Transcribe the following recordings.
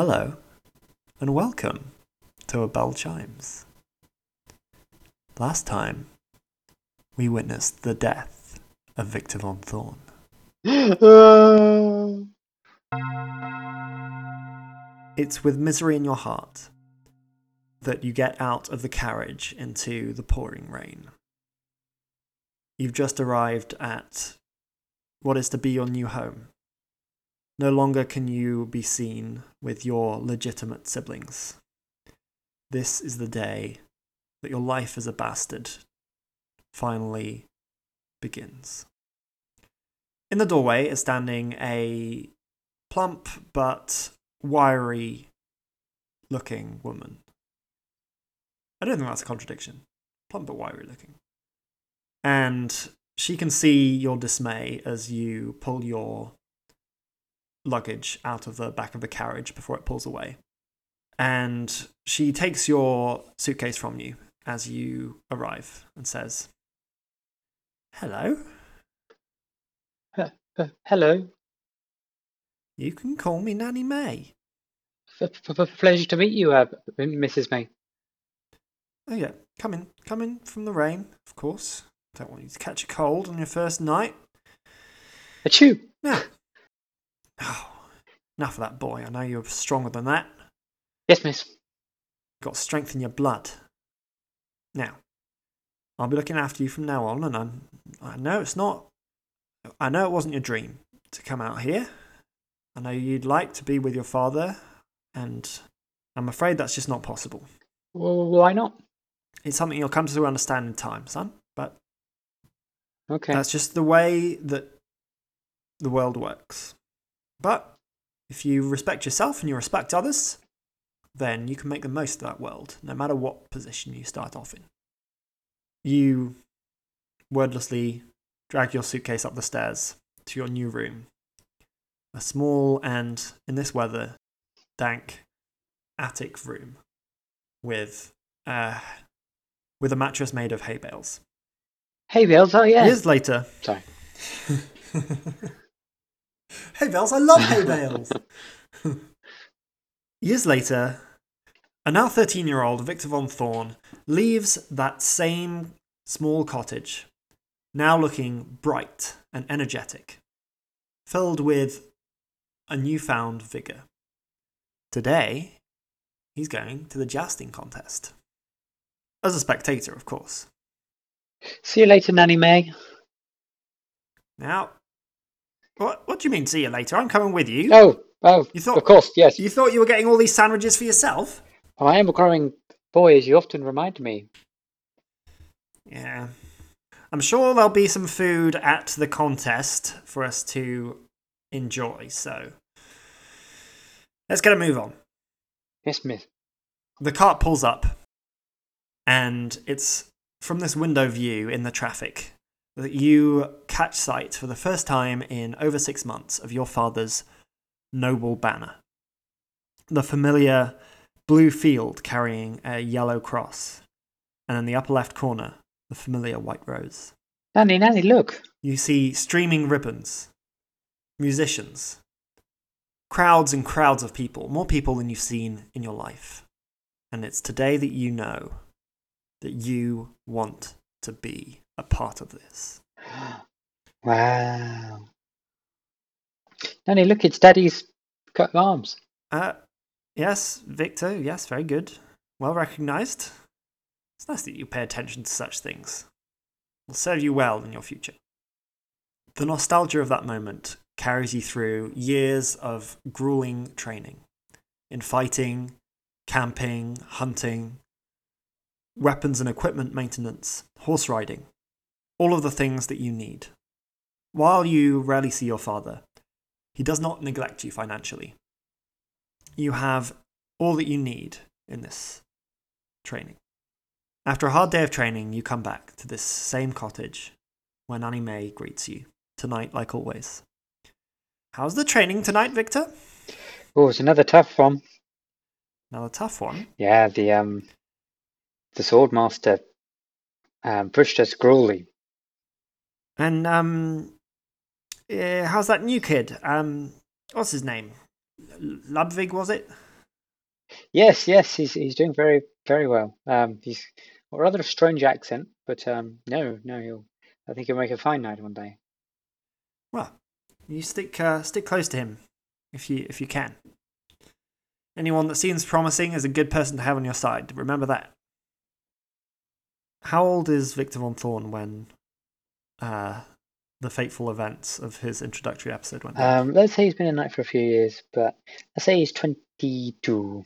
Hello, and welcome to A Bell Chimes. Last time, we witnessed the death of Victor Von Thorn. It's with misery in your heart that you get out of the carriage into the pouring rain. You've just arrived at what is to be your new home. No longer can you be seen with your legitimate siblings. This is the day that your life as a bastard finally begins. In the doorway is standing a plump but wiry looking woman. I don't think that's a contradiction. Plump but wiry looking. And she can see your dismay as you pull your luggage out of the back of the carriage before it pulls away. And she takes your suitcase from you as you arrive and says, Hello. Uh, uh, hello. You can call me Nanny May. Pleasure to meet you, uh, Mrs. May. Oh, yeah. Come in. Come in from the rain, of course. Don't want you to catch a cold on your first night. Achoo! Now. Oh, enough of that boy. I know you're stronger than that. Yes, miss. Got strength in your blood. Now, I'll be looking after you from now on, and I'm, I know it's not. I know it wasn't your dream to come out here. I know you'd like to be with your father, and I'm afraid that's just not possible. Well, why not? It's something you'll come to understand in time, son, but Okay. that's just the way that the world works. But if you respect yourself and you respect others, then you can make the most of that world, no matter what position you start off in. You wordlessly drag your suitcase up the stairs to your new room. A small and, in this weather, dank attic room with, uh, with a mattress made of hay bales. Hay bales, Oh, yeah. Years later, Sorry. hay bales, I love hay bales. Years later, a now 13 year old Victor von Thorn leaves that same small cottage, now looking bright and energetic, filled with a newfound vigour. Today, he's going to the jousting contest. As a spectator, of course. See you later, Nanny May. Now, what, what do you mean, see you later? I'm coming with you. Oh, oh, You thought- of course, yes. You thought you were getting all these sandwiches for yourself? Well, I am a growing boy, as you often remind me. Yeah. I'm sure there'll be some food at the contest for us to enjoy, so let's get a move on. Yes, miss. The cart pulls up, and it's from this window view in the traffic that you catch sight for the first time in over six months of your father's noble banner. The familiar blue field carrying a yellow cross, and in the upper left corner, the familiar white rose. Nanny, Nanny, look. You see streaming ribbons, musicians, crowds and crowds of people, more people than you've seen in your life. And it's today that you know that you want to be a part of this. Wow. Nanny, look, it's Daddy's of arms. Uh, yes, Victor, yes, very good. Well recognized. It's nice that you pay attention to such things. Will serve you well in your future. The nostalgia of that moment carries you through years of grueling training in fighting, camping, hunting, weapons and equipment maintenance, horse riding, all of the things that you need. While you rarely see your father, he does not neglect you financially. You have all that you need in this training. After a hard day of training, you come back to this same cottage where Nanny May greets you, tonight like always. How's the training tonight, Victor? Oh, it's another tough one. Another tough one. Yeah, the um, the swordmaster um, pushed us cruelly. And um, eh, how's that new kid? Um, what's his name? Ludwig was it? Yes, yes, he's he's doing very very well. Um, he's a rather a strange accent, but um, no, no, he'll. I think he'll make a fine knight one day. Well, you stick uh, stick close to him if you if you can. Anyone that seems promising is a good person to have on your side. Remember that. How old is Victor von Thorn when uh, the fateful events of his introductory episode went? Um, let's say he's been a knight for a few years, but let's say he's twenty-two.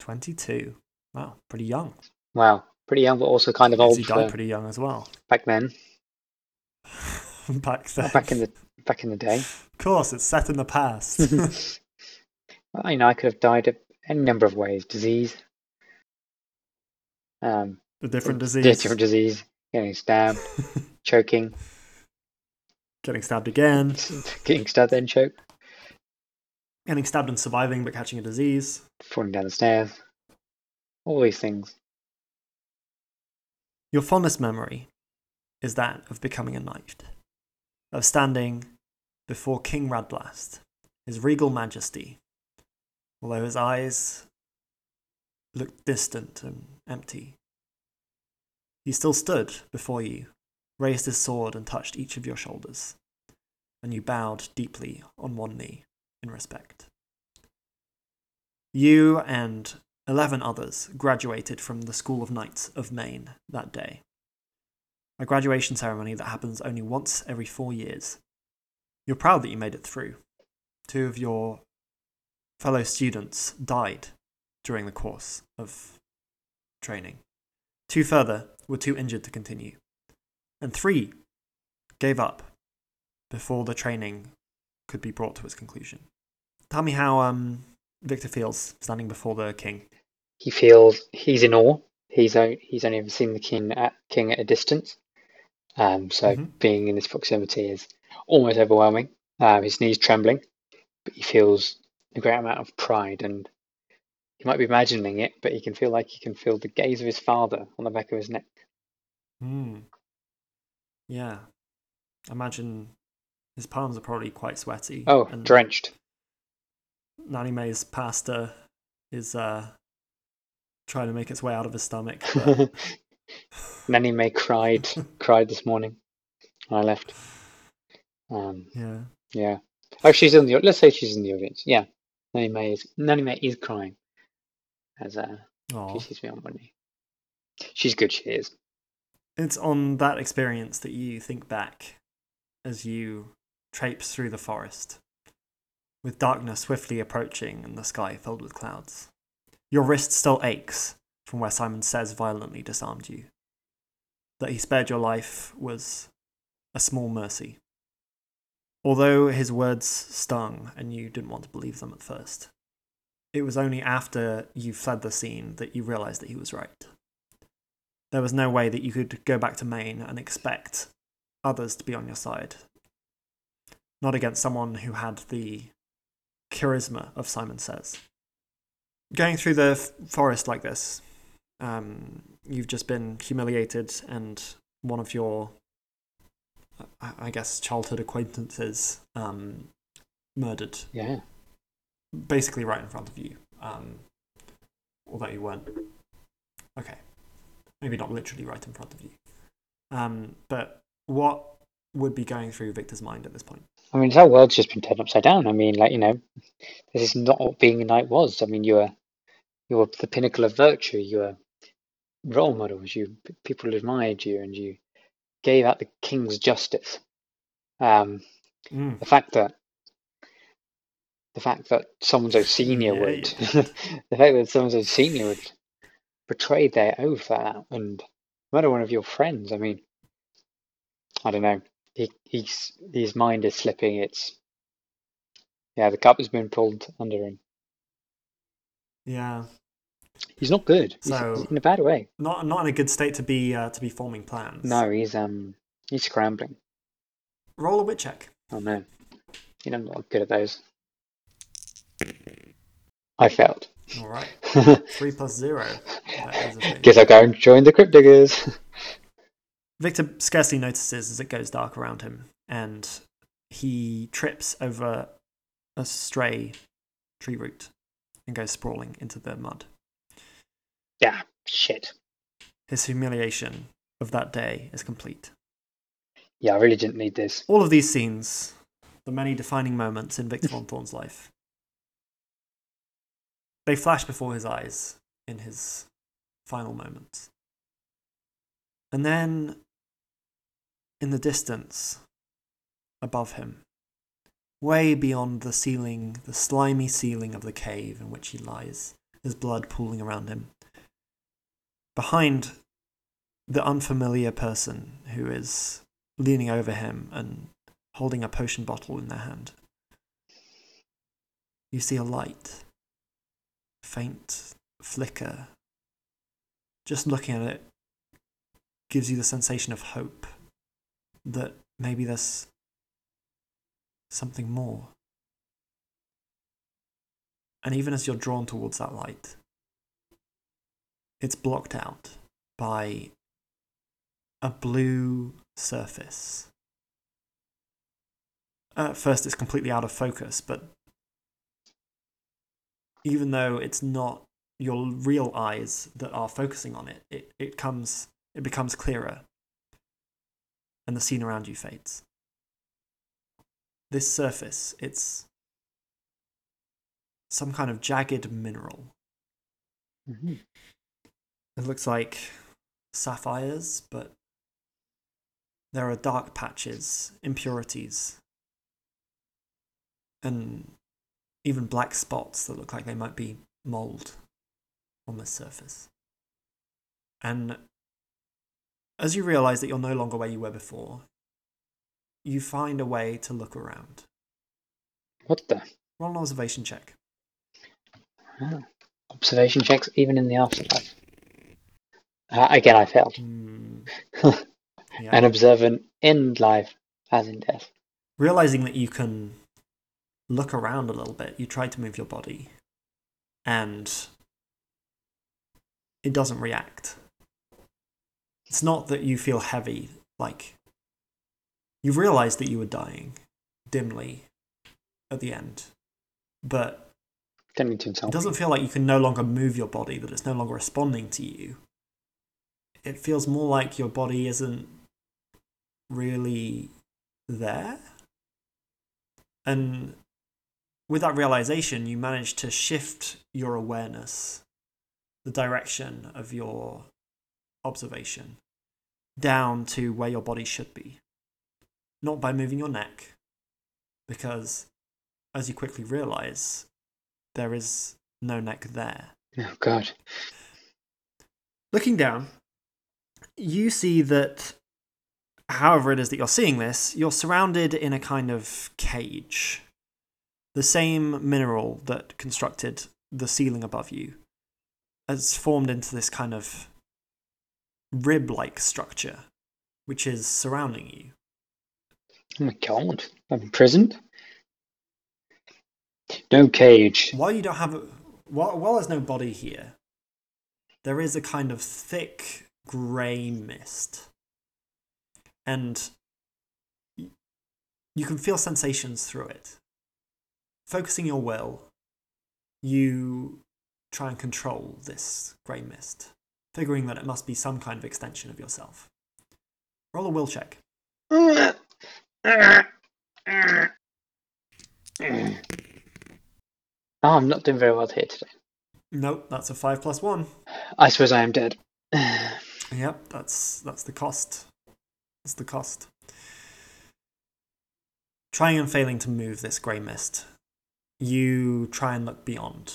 22. Wow, pretty young. Wow, pretty young, but also kind of old he died pretty young as well. back then. Back then. Back in the back in the day. Of course, it's set in the past. well, you know, I could have died of any number of ways. Disease. Um, a different disease. different disease. Getting stabbed, choking, Getting stabbed again. getting stabbed and choked, Getting stabbed and surviving but catching a disease. falling down the stairs. All these things. Your fondest memory is that of becoming a knight, of standing before King Radblast, his regal majesty, although his eyes looked distant and empty. He still stood before you, raised his sword and touched each of your shoulders, and you bowed deeply on one knee in respect. You and eleven others graduated from the School of Knights of Maine that day. A graduation ceremony that happens only once every four years. You're proud that you made it through. Two of your fellow students died during the course of training. Two further were too injured to continue. And three gave up before the training could be brought to its conclusion. Tell me how um, Victor feels standing before the king. He feels he's in awe. He's o- he's only ever seen the king at king at a distance. Um, so Mhm. being in his proximity is almost overwhelming. Um, his knees trembling, but he feels a great amount of pride, and he might be imagining it, but he can feel like he can feel the gaze of his father on the back of his neck. Hmm. Yeah. Imagine his palms are probably quite sweaty. Oh, and drenched. Nanny May's pasta is uh, trying to make its way out of his stomach. But Nanny May cried cried this morning when I left. Um, yeah. yeah. Oh, she's in the. Let's say she's in the audience. Yeah, Nanny May is. Nanny May is crying as uh, she sees me on knee. She's good. She is. It's on that experience that you think back as you traipse through the forest, with darkness swiftly approaching and the sky filled with clouds. Your wrist still aches from where Simon Says violently disarmed you. That he spared your life was a small mercy. Although his words stung and you didn't want to believe them at first, it was only after you fled the scene that you realized that he was right. There was no way that you could go back to Maine and expect others to be on your side. Not against someone who had the charisma of Simon Says. Going through the f- forest like this, um, you've just been humiliated, and one of your, I I guess, childhood acquaintances um, murdered Yeah. basically right in front of you. Um, although you weren't. Okay. Maybe not literally right in front of you. Um, but what would be going through Victor's mind at this point? I mean, our world's just been turned upside down. I mean, like you know, this is not what being a knight was. I mean, you were you were the pinnacle of virtue. You were role models. You people admired you, and you gave out the king's justice. Um, Mm. the fact that the fact that someone so senior Yeah, would the fact that someone so senior would betray their oath and murder one of your friends. I mean, I don't know. He he's his mind is slipping. It's yeah, the cup has been pulled under him. Yeah, He's not good. So- he's in a bad way. not not in a good state to be uh, to be forming plans. No, he's um he's scrambling. Roll a wit check. Oh no, you know I'm not good at those. I failed. All right. Three plus zero. That is. Guess I'll go and join the Crypt Diggers. Victor scarcely notices as it goes dark around him, and he trips over a stray tree root and goes sprawling into the mud. Yeah, shit. His humiliation of that day is complete. Yeah, I really didn't need this. All of these scenes, the many defining moments in Victor Von Thorn's life, they flash before his eyes in his final moments. And then, in the distance, above him, way beyond the ceiling, the slimy ceiling of the cave in which he lies, his blood pooling around him, behind the unfamiliar person who is leaning over him and holding a potion bottle in their hand. You see a light, faint flicker. Just looking at it gives you the sensation of hope that maybe there's something more. And even as you're drawn towards that light, it's blocked out by a blue surface. At first, it's completely out of focus, but even though it's not your real eyes that are focusing on it, it, it comes it becomes clearer and the scene around you fades. This surface, it's some kind of jagged mineral. Mm-hmm. It looks like sapphires, but there are dark patches, impurities, and even black spots that look like they might be mold on the surface. And as you realize that you're no longer where you were before, you find a way to look around. What the? Roll an observation check. Oh. Observation checks even in the afterlife. Uh, again, I failed. Hmm, yeah. An observant in life as in death. Realizing that you can look around a little bit, you try to move your body, and it doesn't react. It's not that you feel heavy, like you realize that you were dying dimly at the end, but Don't need to it doesn't feel like you can no longer move your body, that it's no longer responding to you. It feels more like your body isn't really there. And with that realization, you manage to shift your awareness, the direction of your observation, down to where your body should be. Not by moving your neck, because as you quickly realize, there is no neck there. Oh God. Looking down, you see that, however it is that you're seeing this, you're surrounded in a kind of cage. The same mineral that constructed the ceiling above you has formed into this kind of rib like structure, which is surrounding you. Oh my God. I'm imprisoned. No cage. While you don't have a, while, while there's no body here, there is a kind of thick grey mist, and you can feel sensations through it. Focusing your will, you try and control this grey mist, figuring that it must be some kind of extension of yourself. Roll a will check. Oh, I'm not doing very well here today. Nope, that's a five plus one. I suppose I am dead. Yep, that's that's the cost. That's the cost. Trying and failing to move this grey mist, you try and look beyond,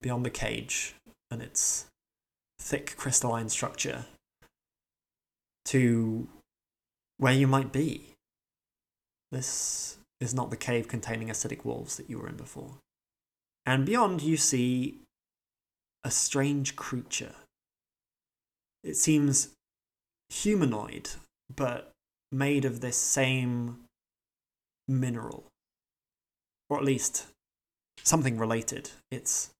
beyond the cage and its thick crystalline structure, to where you might be. This is not the cave containing acidic wolves that you were in before. And beyond, you see a strange creature it seems humanoid, but made of this same mineral. Or at least something related. It's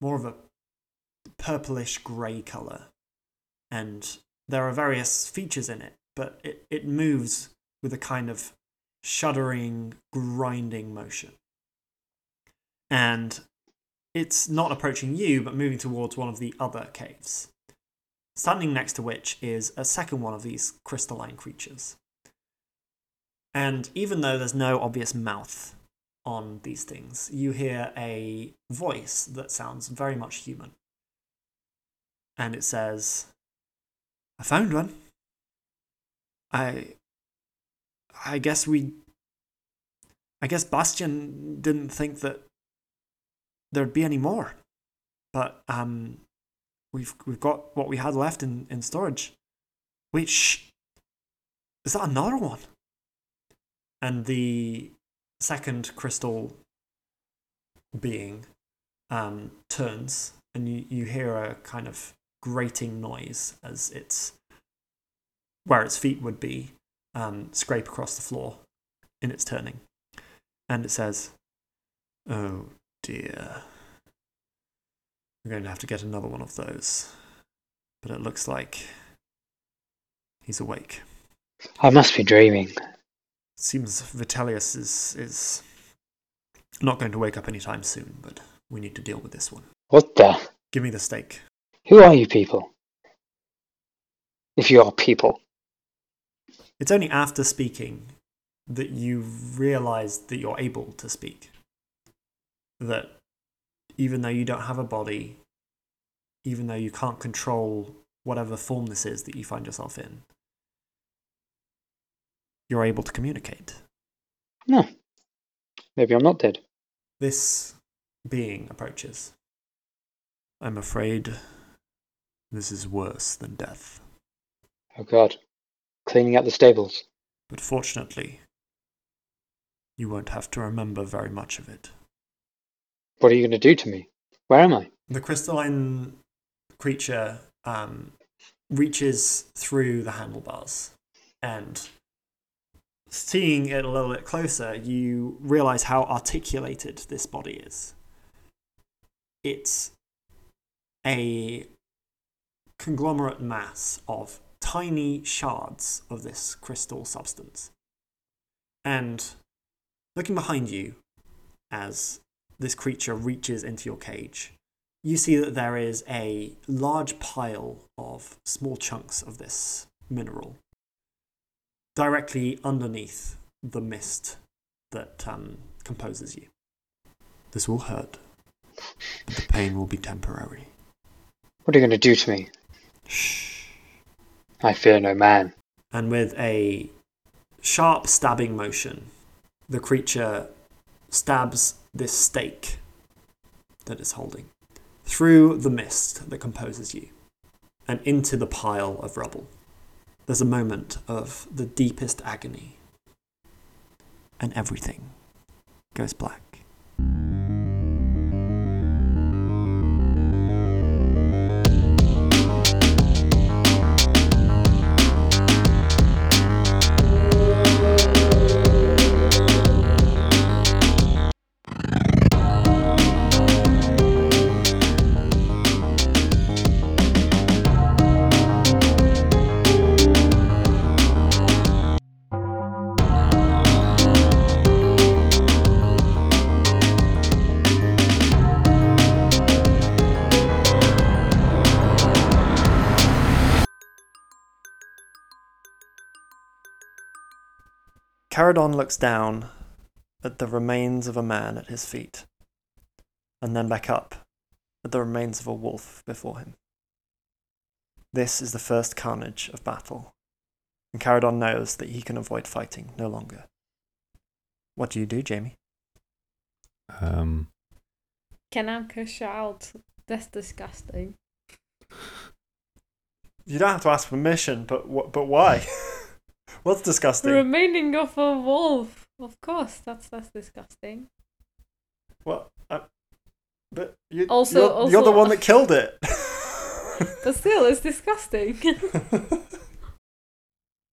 more of a purplish grey colour. And there are various features in it, but it, it moves with a kind of shuddering, grinding motion. And it's not approaching you, but moving towards one of the other caves. Standing next to which is a second one of these crystalline creatures. And even though there's no obvious mouth on these things, you hear a voice that sounds very much human. And it says, I found one. I. I guess we. I guess Bastian didn't think that there'd be any more. But, um. We've, we've got what we had left in, in storage. Wait, shh. Is that another one? and the second crystal being um, turns, and you, you hear a kind of grating noise as it's where its feet would be um, scrape across the floor in its turning. And it says, Oh dear. We're going to have to get another one of those. But it looks like he's awake. I must be dreaming. Seems Vitellius is is not going to wake up anytime soon, but we need to deal with this one. What the? Give me the stake. Who are you people? If you are people. It's only after speaking that you realize that you're able to speak. That even though you don't have a body, even though you can't control whatever form this is that you find yourself in, you're able to communicate. No. Maybe I'm not dead. This being approaches. I'm afraid this is worse than death. Oh god. Cleaning out the stables. But fortunately, you won't have to remember very much of it. What are you going to do to me? Where am I? The crystalline creature um, reaches through the handlebars and seeing it a little bit closer, you realize how articulated this body is. It's a conglomerate mass of tiny shards of this crystal substance. And looking behind you, as this creature reaches into your cage, you see that there is a large pile of small chunks of this mineral directly underneath the mist that um, composes you. This will hurt, but the pain will be temporary. What are you going to do to me? Shh. I fear no man. And with a sharp stabbing motion, the creature stabs this stake that it's holding through the mist that composes you and into the pile of rubble. There's a moment of the deepest agony, and everything goes black. Caradon looks down at the remains of a man at his feet, and then back up at the remains of a wolf before him. This is the first carnage of battle, and Caradon knows that he can avoid fighting no longer. What do you do, Jamie? Um, Can Anka shout? That's disgusting. You don't have to ask permission, but wh- but why? What's disgusting? Remaining of a wolf. Of course, that's that's disgusting. Well, uh, but you, Also- you're, you're the one that killed it. But still, it's disgusting.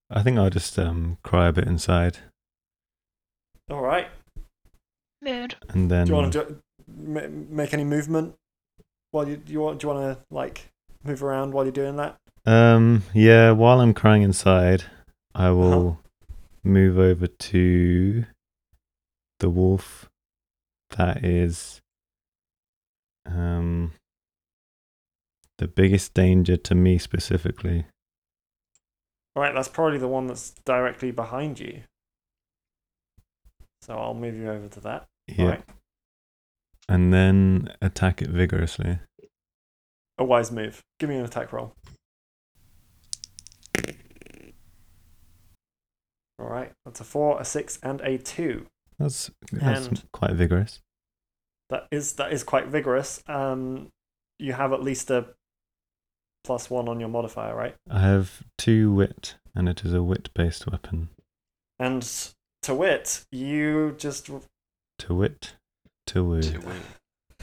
I think I'll just um cry a bit inside, All right. Mood. and then Do you want to make any movement while you do you want do you want to like move around while you're doing that? um yeah, while I'm crying inside, I will move over to the wolf that is Um, the biggest danger to me specifically. Right, that's probably the one that's directly behind you. So I'll move you over to that. Yeah. Right. And then attack it vigorously. A wise move. Give me an attack roll. Alright, that's a four, a six, and a two. That's that's And- quite vigorous. That is that is quite vigorous. Um you have at least a plus one on your modifier, right? I have two wit, and it is a wit-based weapon. And to wit, you just To wit, to woo. To win.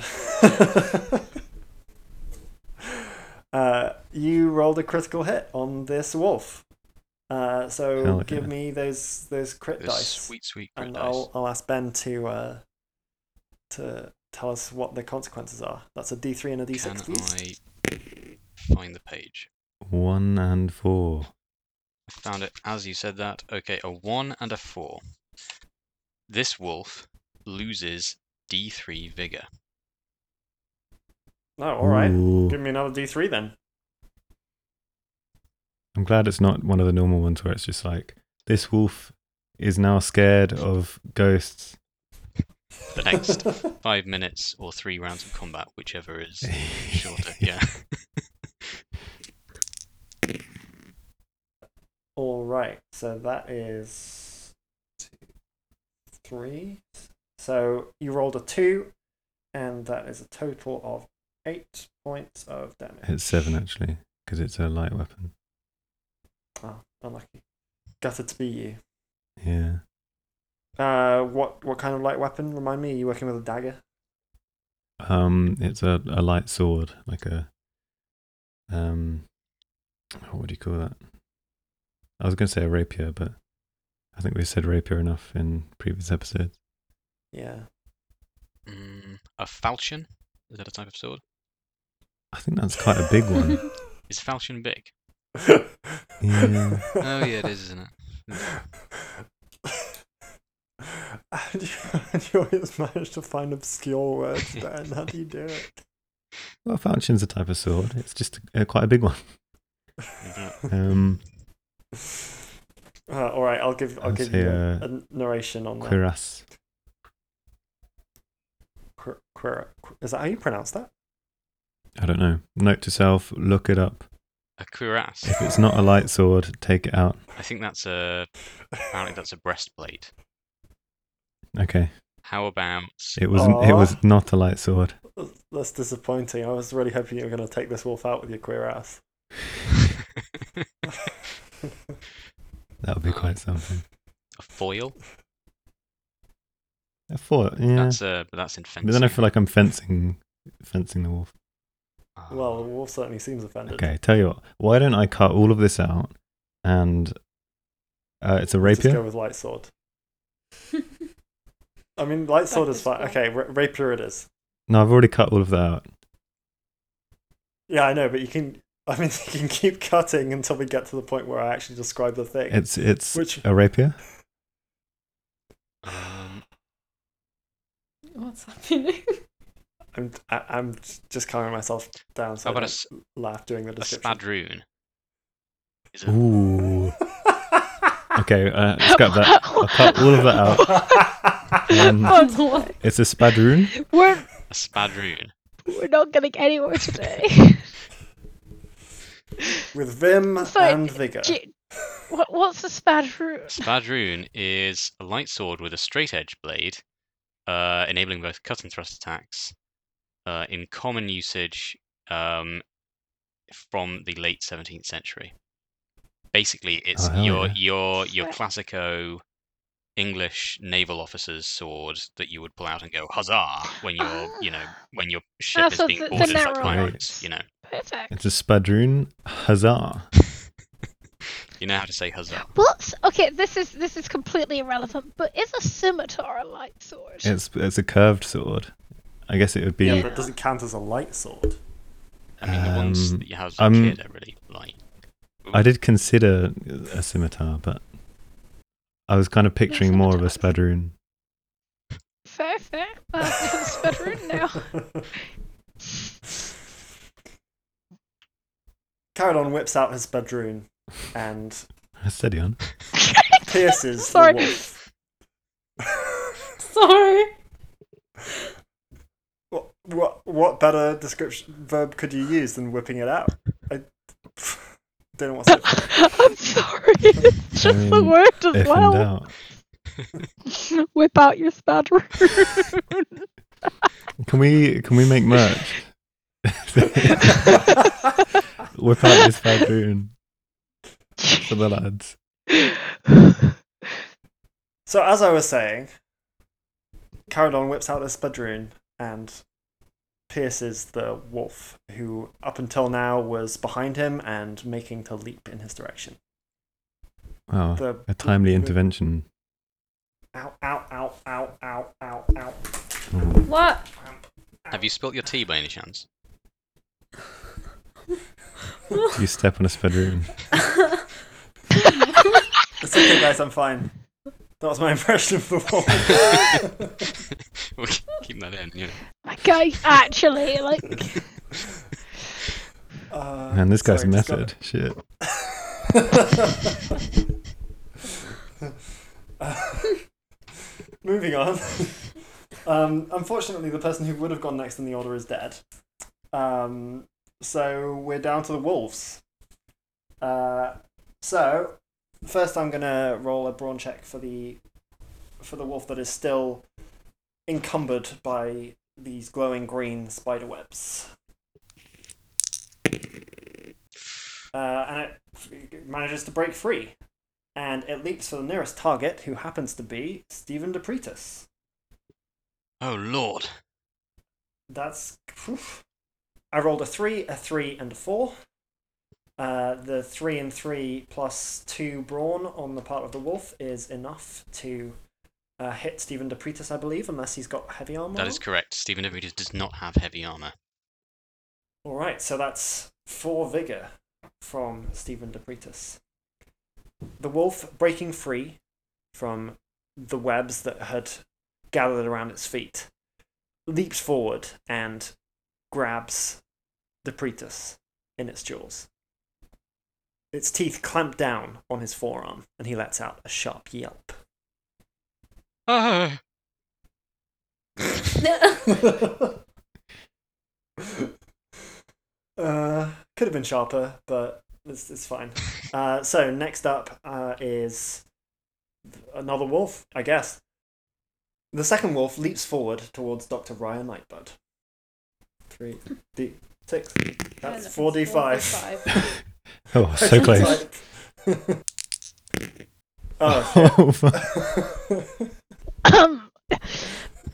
uh, you rolled a critical hit on this wolf. Uh, so Hell give yeah. me those those crit This dice, sweet, sweet crit and dice. I'll I'll ask Ben to uh, to tell us what the consequences are. That's a D three and a D Can six, please. I find the page? One and four. I found it as you said that. Okay, a 1 and a 4. This wolf loses D3 vigor. Oh, all right. Ooh. Give me another D three then. I'm glad it's not one of the normal ones where it's just like this wolf is now scared of ghosts. The next 5 minutes or 3 rounds of combat, whichever is shorter. Yeah. All right. So that is two, three. So you rolled a two, and that is a total of eight points of damage. It's seven actually, because it's a light weapon. Oh, unlucky. Gutted to be you. Yeah. Uh, what what kind of light weapon? Remind me. Are you working with a dagger? Um, it's a, a light sword, like a um, what would you call that? I was going to say a rapier, but I think we said rapier enough in previous episodes. Yeah. Mm, a falchion? Is that a type of sword? I think that's quite a big one. Is falchion big? Yeah. Oh, yeah, it is, isn't it? How do you, how do you always manage to find obscure words, Ben? How do you do it? Well, falchion's a type of sword. It's just uh, quite a big one. Um, Uh, all right, I'll give I'll I'd give say, you a, uh, a narration on that. cuirass. Quir- quir- is that how you pronounce that? I don't know. Note to self: look it up. A cuirass. If it's not a light sword, take it out. I think that's a. Apparently, that's a breastplate. Okay. How about. It was. It was not a light sword. That's disappointing. I was really hoping you were going to take this wolf out with your queer ass. That would be quite something. a foil? A foil. Yeah. That's uh, but that's in fencing. But then I feel like I'm fencing, fencing the wolf. Well, the wolf certainly seems offended. Okay. Tell you what. Why don't I cut all of this out? And uh, it's a rapier? Just go rapier. with light sword. I mean, light sword is is fine. fine. Okay, ra- rapier it is. No, I've already cut all of that out. Yeah, I know, but you can. I mean, you can keep cutting until we get to the point where I actually describe the thing. It's it's Which a rapier. Um, What's happening? I'm I, I'm just calming myself down so How I about a don't s- laugh during the a description. spadroon. Is it? Ooh. Okay. Uh, scrap that. I'll cut all of that out. Um, What? It's a spadroon. We're A spadroon. we're not getting anywhere today. With vim Sorry, and vigor. Gee, what, what's a spadroon? Spadroon is a light sword with a straight edge blade, uh, enabling both cut and thrust attacks. Uh, in common usage um, from the late 17th century. Basically, it's Oh, your yeah. your your classico English naval officer's sword that you would pull out and go huzzah when your you know when your ship Ah, is so being the- the boarded by pirates. ones. You know, Perfect. It's a spadroon. Huzzah! you know how to say huzzah. What's okay? This is this is completely irrelevant. But is a scimitar a light sword? It's it's a curved sword. I guess it would be. Yeah, that doesn't count as a light sword. I mean, the ones um, that you have as a kid are really light. I did consider a scimitar, but I was kind of picturing more of a spadoon. Fair, fair. Well, it's a spadoon now. Caradon whips out his spadoon and. Steady on. Pierces Sorry. the wolf. Sorry. What, what what better description verb could you use than whipping it out? I don't know what's. I'm sorry. It's just the mean, word as If in well. doubt. Whip out your spadroon. Can we can we make merch? Whip out this baboon for the lads. So as I was saying, Caradon whips out his spadroon and pierces the wolf, who up until now was behind him and making to leap in his direction. Wow, The, a timely the- intervention. Ow! Ow! Ow! Ow! Ow! Ow! Ow! Oh. What? Have you spilt your tea by any chance? You step on a spadroon. It's okay, guys. I'm fine. That was my impression of the wolf. we'll keep- keep that in. Yeah. Okay, actually, like, Uh, Man, this guy's sorry, just got- method. Shit. Uh, moving on. Um, unfortunately, the person who would have gone next in the order is dead. Um, so we're down to the wolves. Uh, so first, I'm gonna roll a brawn check for the for the wolf that is still encumbered by these glowing green spider webs. Uh, and it manages to break free and it leaps for the nearest target, who happens to be Stephen Depretis. Oh lord. That's. phew. I rolled a three, a three, and a four. Uh, the three and three plus two brawn on the part of the wolf is enough to uh, hit Stephen Depretis, I believe, unless he's got heavy armor. That is correct. Stephen Depretis does not have heavy armor. All right, so that's four vigor from Stephen Depretis. The wolf breaking free from the webs that had gathered around its feet leaps forward and grabs Depretis in its jaws. Its teeth clamp down on his forearm, and he lets out a sharp yelp. Ah. uh, could have been sharper, but it's, it's fine. Uh, so next up uh, is another wolf, I guess. The second wolf leaps forward towards Dr. Ryan Nightbud. Three, D, six. That's four D five. five. Oh, so close. oh, Oh, fuck. shit. um,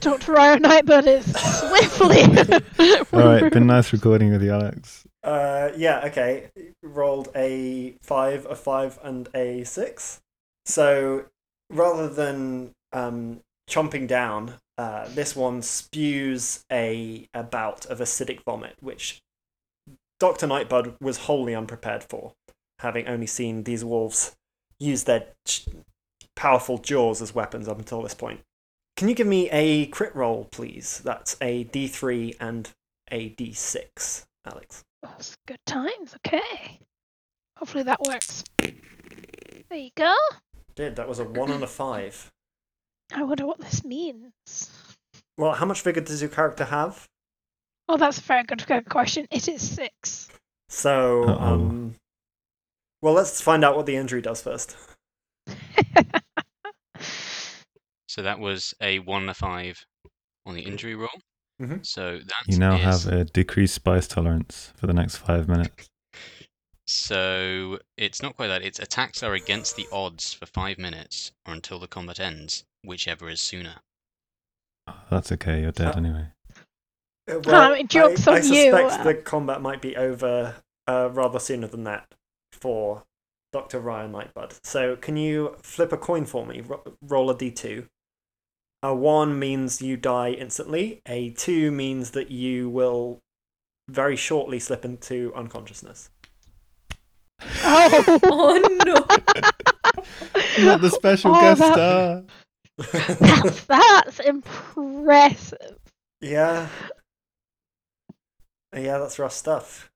Dr. Ryan Nightbird is swiftly. All right, been nice recording with you, Alex. Uh, yeah, okay. Rolled a five, a five, and a six. So rather than um, chomping down, uh, this one spews a, a bout of acidic vomit, which Dr. Nightbud was wholly unprepared for, having only seen these wolves use their ch- powerful jaws as weapons up until this point. Can you give me a crit roll, please? That's a d3 and a d6, Alex. That's good times, okay. Hopefully that works. There you go. Did that was a one and a five. I wonder what this means. Well, how much vigor does your character have? Oh, that's a very good good question. It is six. So, Uh-oh. um, well, let's find out what the injury does first. So that was a one and a five on the injury roll. Mhm. So that You now is- have a decreased spice tolerance for the next five minutes. So it's not quite that. Its attacks are against the odds for five minutes or until the combat ends, whichever is sooner. Oh, that's okay, you're dead Uh, anyway. Uh, I joke's I, on I you, suspect uh. the combat might be over uh, rather sooner than that for Dr. Ryan Nightbud. So, can you flip a coin for me? Ro- roll a d2. A 1 means you die instantly, a 2 means that you will very shortly slip into unconsciousness. Oh, oh no. Not the special Oh, guest that- star. that's, that's impressive. Yeah. Yeah, that's rough stuff.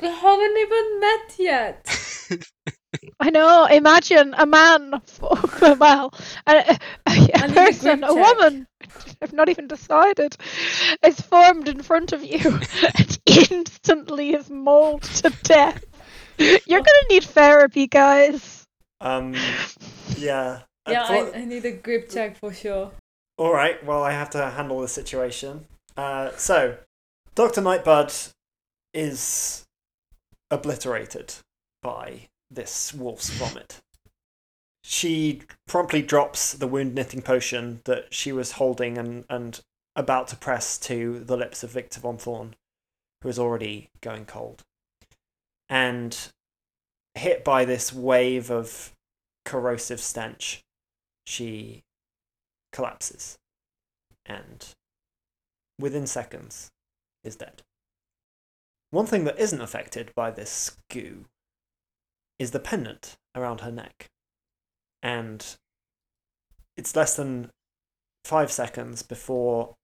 We haven't even met yet. I know. Imagine a man, well, a, a, a person, a check. woman. I've not even decided. Is formed in front of you and instantly is mauled to death. You're gonna need therapy, guys. Um, yeah. I yeah, I, I need a grip check for sure. All right. Well, I have to handle the situation. Uh, so, Doctor Nightbud is obliterated by this wolf's vomit. She promptly drops the wound knitting potion that she was holding and, and about to press to the lips of Victor von Thorn, who is already going cold. And hit by this wave of corrosive stench, she collapses and within seconds is dead. One thing that isn't affected by this goo is the pendant around her neck. And it's less than five seconds before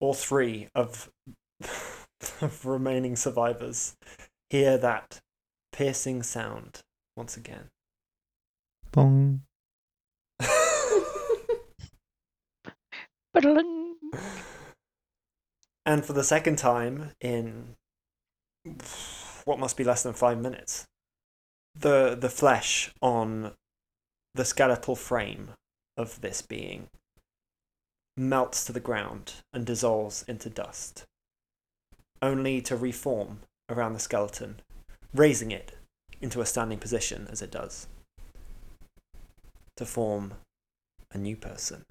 all three of the remaining survivors hear that piercing sound once again. Bong. Ba-da-ling. and for the second time in what must be less than five minutes, the the flesh on the skeletal frame of this being melts to the ground and dissolves into dust, only to reform around the skeleton, raising it into a standing position as it does, to form a new person.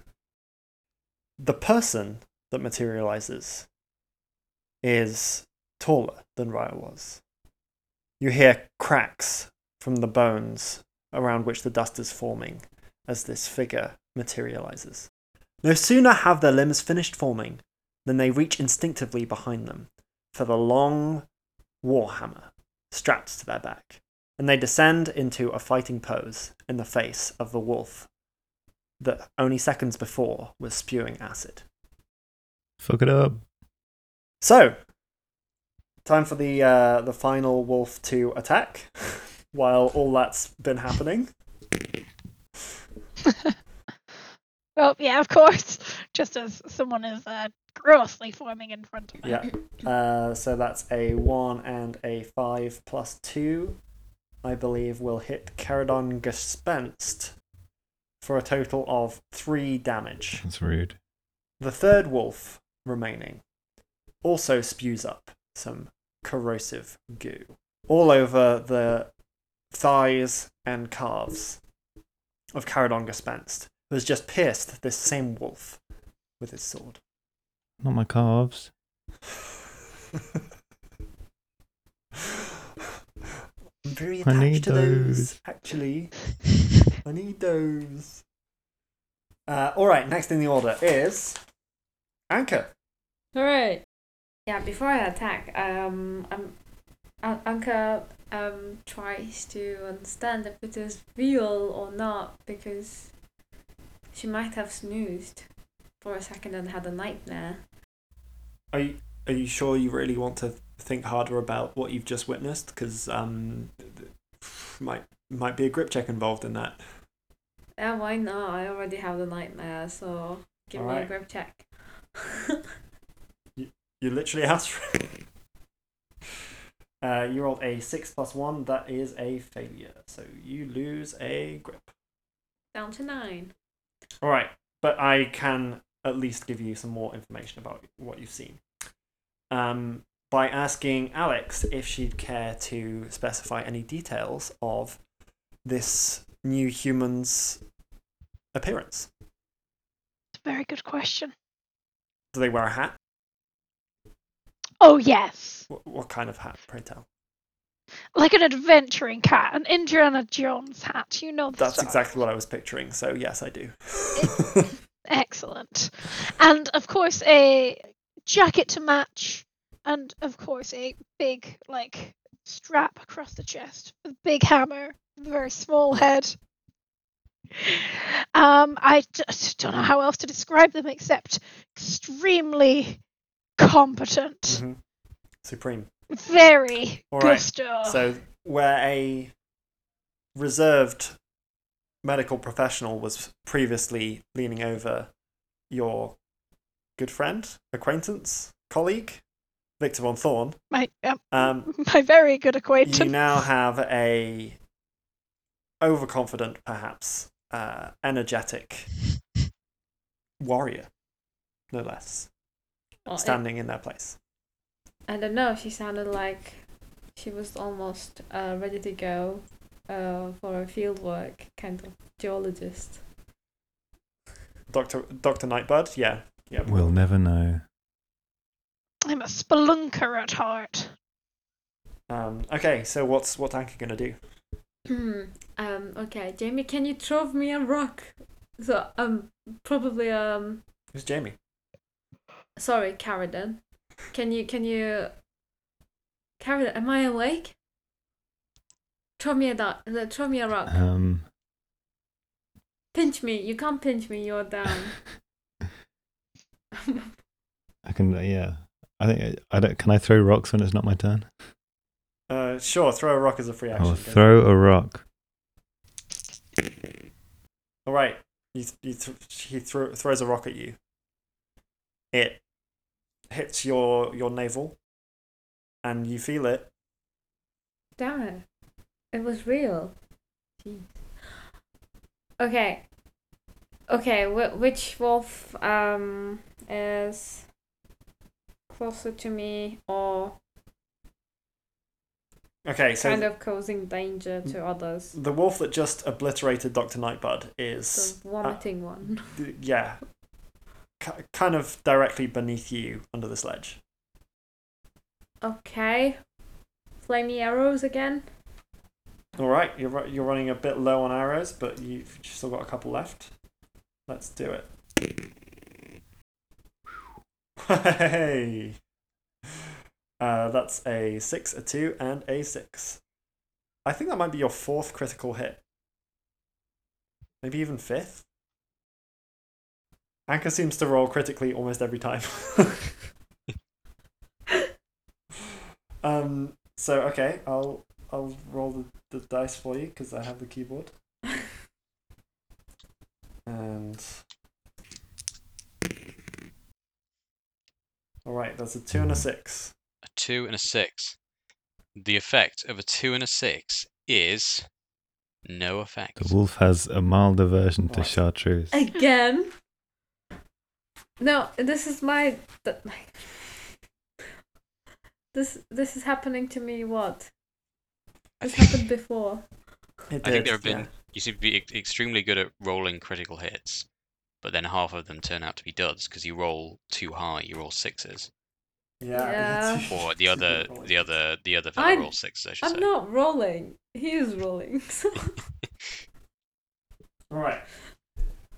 The person that materializes is taller than Raya was. You hear cracks from the bones around which the dust is forming as this figure materializes. No sooner have their limbs finished forming than they reach instinctively behind them for the long warhammer strapped to their back, and they descend into a fighting pose in the face of the wolf that only seconds before was spewing acid. Fuck it up. So, time for the uh, the final wolf to attack. While all that's been happening, Well, yeah, of course. Just as someone is uh, grossly forming in front of me. yeah. Uh, so that's a one and a five plus two. I believe will hit Caradon Gespenst for a total of three damage. That's rude. The third wolf remaining also spews up some corrosive goo all over the thighs and calves of Caradon Gespenst, who has just pierced this same wolf with his sword. Not my calves. I'm very I attached need to those, those. actually. I need those. Uh, all right, next in the order is Anka. Alright. Yeah, before I attack, um, um, An- Anka um tries to understand if it is real or not because she might have snoozed for a second and had a nightmare. Are you, are you sure you really want to think harder about what you've just witnessed? Because um, might might be a grip check involved in that. Yeah, why not? I already have the nightmare, so give me a grip check. You literally asked for it. Uh, you rolled a six plus one. That is a failure, so you lose a grip. Down to nine. All right, but I can at least give you some more information about what you've seen. Um, by asking Alex if she'd care to specify any details of this new human's appearance. It's a very good question. Do they wear a hat? Oh, yes. What, what kind of hat, pray tell? Like an adventuring cat, an Indiana Jones hat. You know the That's style. exactly what I was picturing, so yes, I do. Excellent. And of course, a jacket to match, and of course, a big, like, strap across the chest with a big hammer, very small head. Um, I just don't know how else to describe them except extremely competent. Mhm. Supreme. Very All right, gusto. So, where a reserved medical professional was previously leaning over your good friend, acquaintance, colleague, Victor von Thorn, my um, um, my very good acquaintance. you now have a overconfident, perhaps uh, energetic warrior, no less, Well, it- standing in that place. I don't know. She sounded like she was almost uh, ready to go uh, for a field work, kind of geologist. Doctor Doctor Nightbird, yeah, yeah. We'll never know. I'm a spelunker at heart. Um, okay, so what's what's Anka gonna do? Hmm. um. Okay, Jamie, can you throw me a rock? So um, probably um. Who's Jamie? Sorry, Caradon. Can you can you? Caradon, am I awake? Throw me a dot. uh, Throw me a rock. Um, Pinch me. You can't pinch me. You're down. I can. Yeah, I think I don't. Can I throw rocks when it's not my turn? Uh, sure. Throw a rock as a free action. I'll throw a rock. All right. You, th- you th- he thro- throws a rock at you. It hits your your navel, and you feel it. Damn it. It was real. Jeez. Okay. Okay, wh- which wolf um is closer to me or Okay, so kind of causing danger to others? the wolf that just obliterated Doctor Nightbud is The vomiting one. yeah, kind of directly beneath you under the sledge. Okay. Flamey arrows again. All right, you're you're running a bit low on arrows, but you've still got a couple left. Let's do it. Hey, uh, that's a six, a two, and a six. I think that might be your fourth critical hit. Maybe even fifth. Anka seems to roll critically almost every time. um. So okay, I'll I'll roll the, the dice for you because I have the keyboard. And all right, that's a two and a six. A two and a six. The effect of a two and a six is no effect. The wolf has a mild aversion to Right. chartreuse. Again? No, this is my. This this is happening to me. What? I This happened before. It I think there have been. yeah. You seem to be ex- extremely good at rolling critical hits, but then half of them turn out to be duds because you roll too high. You roll sixes, Yeah. Yeah. or the other, the other, the other fellow I- rolls sixes. I should I'm say. not rolling. He is rolling. All right.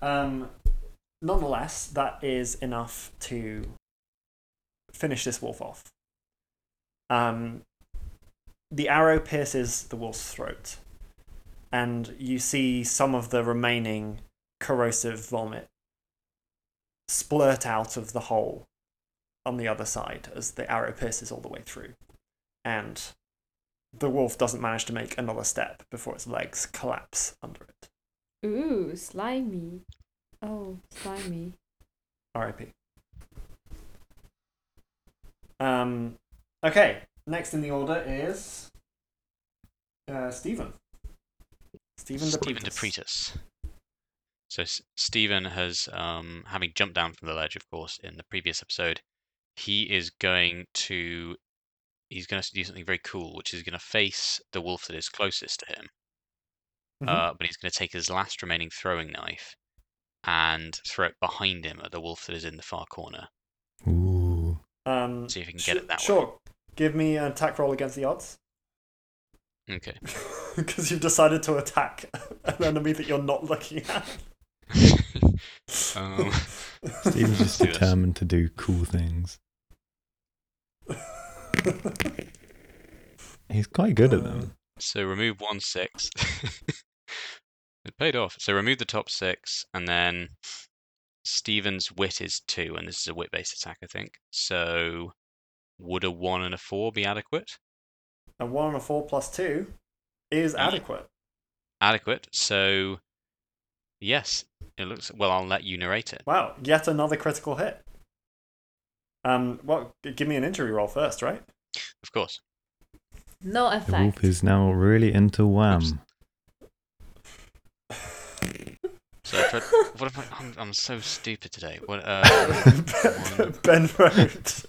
Um, nonetheless, that is enough to finish this wolf off. Um, the arrow pierces the wolf's throat, and you see some of the remaining corrosive vomit splurt out of the hole on the other side as the arrow pierces all the way through. And the wolf doesn't manage to make another step before its legs collapse under it. Ooh, slimy. Oh, slimy. R.I.P. Um, okay, next in the order is uh, Stephen. Stephen Stephen Depretis. Depretis. So S- Stephen has, um, having jumped down from the ledge, of course, in the previous episode, he is going to, he's going to do something very cool, which is going to face the wolf that is closest to him. Mhm. Uh, but he's going to take his last remaining throwing knife and throw it behind him at the wolf that is in the far corner. Ooh. Um, See if you can sh- get it that way. Sure. Give me an attack roll against the odds. Okay. Because you've decided to attack an enemy that you're not looking at. um, Stephen's just determined to do cool things. He's quite good at them. so remove one six. It paid off. So remove the top six, and then Stephen's wit is two, and this is a wit based attack, I think. So would a one and a four be adequate? A one and a four plus two is Yeah. adequate. Adequate. So, yes, it looks. Well, I'll let you narrate it. Wow, yet another critical hit. Um, well, give me an injury roll first, right? Of course. No effect. The effect. wolf is now really into wham. So I tried. what if I? I'm, I'm so stupid today. What? Uh, ben wrote.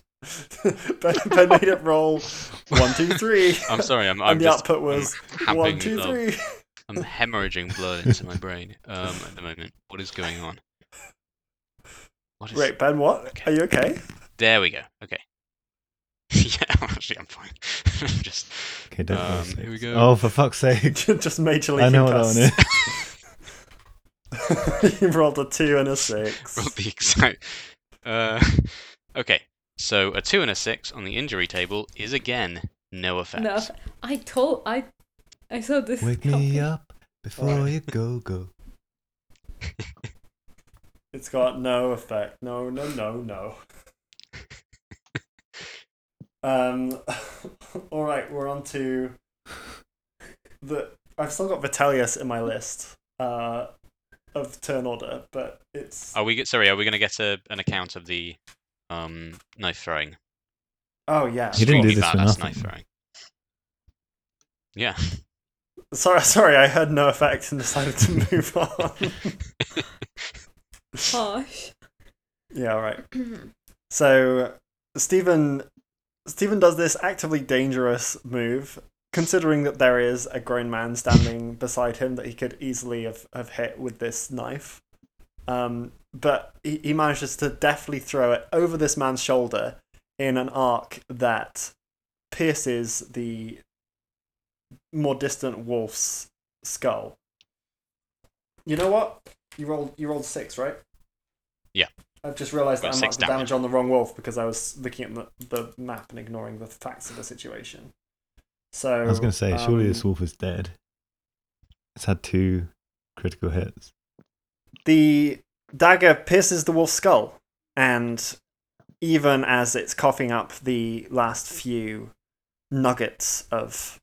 ben, ben made it roll one, two, three. I'm sorry. I'm. I'm and the just, output was I'm one, having, two, uh. I'm hemorrhaging blood into my brain um, at the moment. What is going on? What is? Wait, Ben, what? Okay. Are you okay? There we go. Okay. yeah, actually, I'm fine. just. Okay, don't roll Um, here we go. Oh, for fuck's sake. Just majorly I know what that one is. Is. you rolled a two and a six. Rolled the exact. Uh, okay, so a two and a six on the injury table is again no effect. No, I told I, I saw this. Wake me up before Right. you go, go. It's got no effect. No, no, no, no. Um. all right, we're on to the. I've still got Vitellius in my list. Uh, of turn order, but it's. Are we get sorry? Are we going to get a, an account of the um knife throwing? Oh yeah. You didn't do this for nothing. knife throwing. Yeah. Sorry, sorry. I heard no effect and decided to move on. Harsh. yeah. All right. So Stephen Stephen does this actively dangerous move, considering that there is a grown man standing beside him that he could easily have, have hit with this knife. Um, but he, he manages to deftly throw it over this man's shoulder in an arc that pierces the more distant wolf's skull. You know what? You rolled you rolled six, right? Yeah. I've just realised that I marked the damage damage. on the wrong wolf because I was looking at the, the map and ignoring the facts of the situation. So I was going to say, surely um, this wolf is dead. It's had two critical hits. the dagger pierces the wolf's skull, and even as it's coughing up the last few nuggets of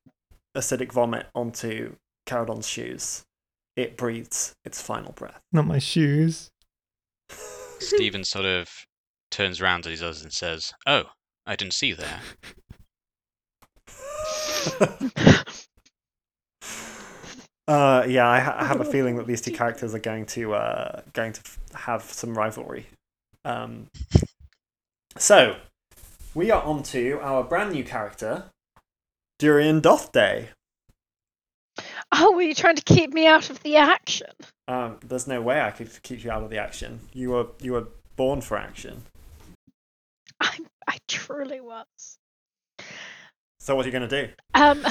acidic vomit onto Caradon's shoes, it breathes its final breath. Not my shoes. Stephen sort of turns around to these others and says, "Oh, I didn't see you there." Uh, yeah, I, ha- I have a feeling that these two characters are going to uh, going to f- have some rivalry. Um, so, we are on to our brand new character, Durian Dothday. Oh, were you trying to keep me out of the action? Um, there's no way I could keep you out of the action. You were you were born for action. I I truly was. So what are you going to do? Um.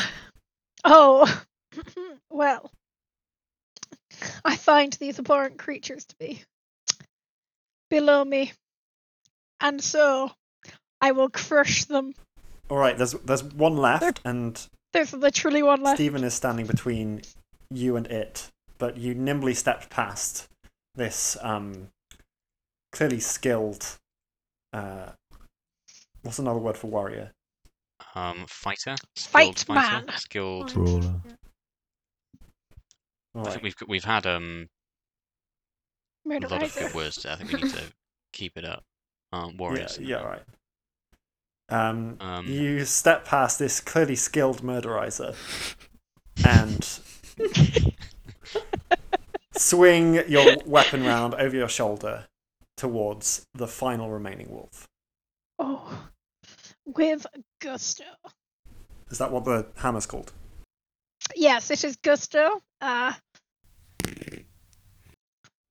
Oh. well. I find these abhorrent creatures to be below me, and so I will crush them. All right, there's there's one left, and There's literally one left. Stephen is standing between you and it, but you nimbly stepped past this um, clearly skilled. Uh, what's another word for warrior? Um, fighter, Fight skilled fighter, man. skilled. Brawler. All I think we've we've had um a lot of good words. Today. I think we need to keep it up. Um, warriors. Yeah, yeah, right. Um, Um, you step past this clearly skilled murderizer and swing your weapon round over your shoulder towards the final remaining wolf. Oh, with gusto. Is that what the hammer's called? Yes, it is gusto. Uh,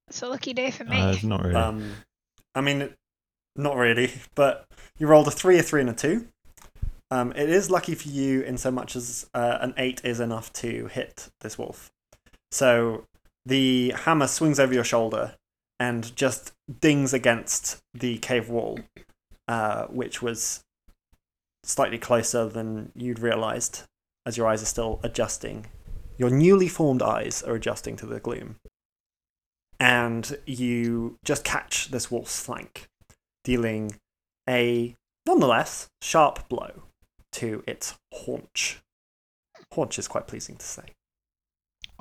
it's a lucky day for me. Uh, it's not really. Um, I mean, not really, but you rolled a three, a three, and a two. Um, it is lucky for you in so much as uh, an eight is enough to hit this wolf. So the hammer swings over your shoulder and just dings against the cave wall, uh, which was slightly closer than you'd realized as your eyes are still adjusting. Your newly formed eyes are adjusting to the gloom and you just catch this wolf's flank, dealing a nonetheless, sharp blow to its haunch. Haunch is quite pleasing to say.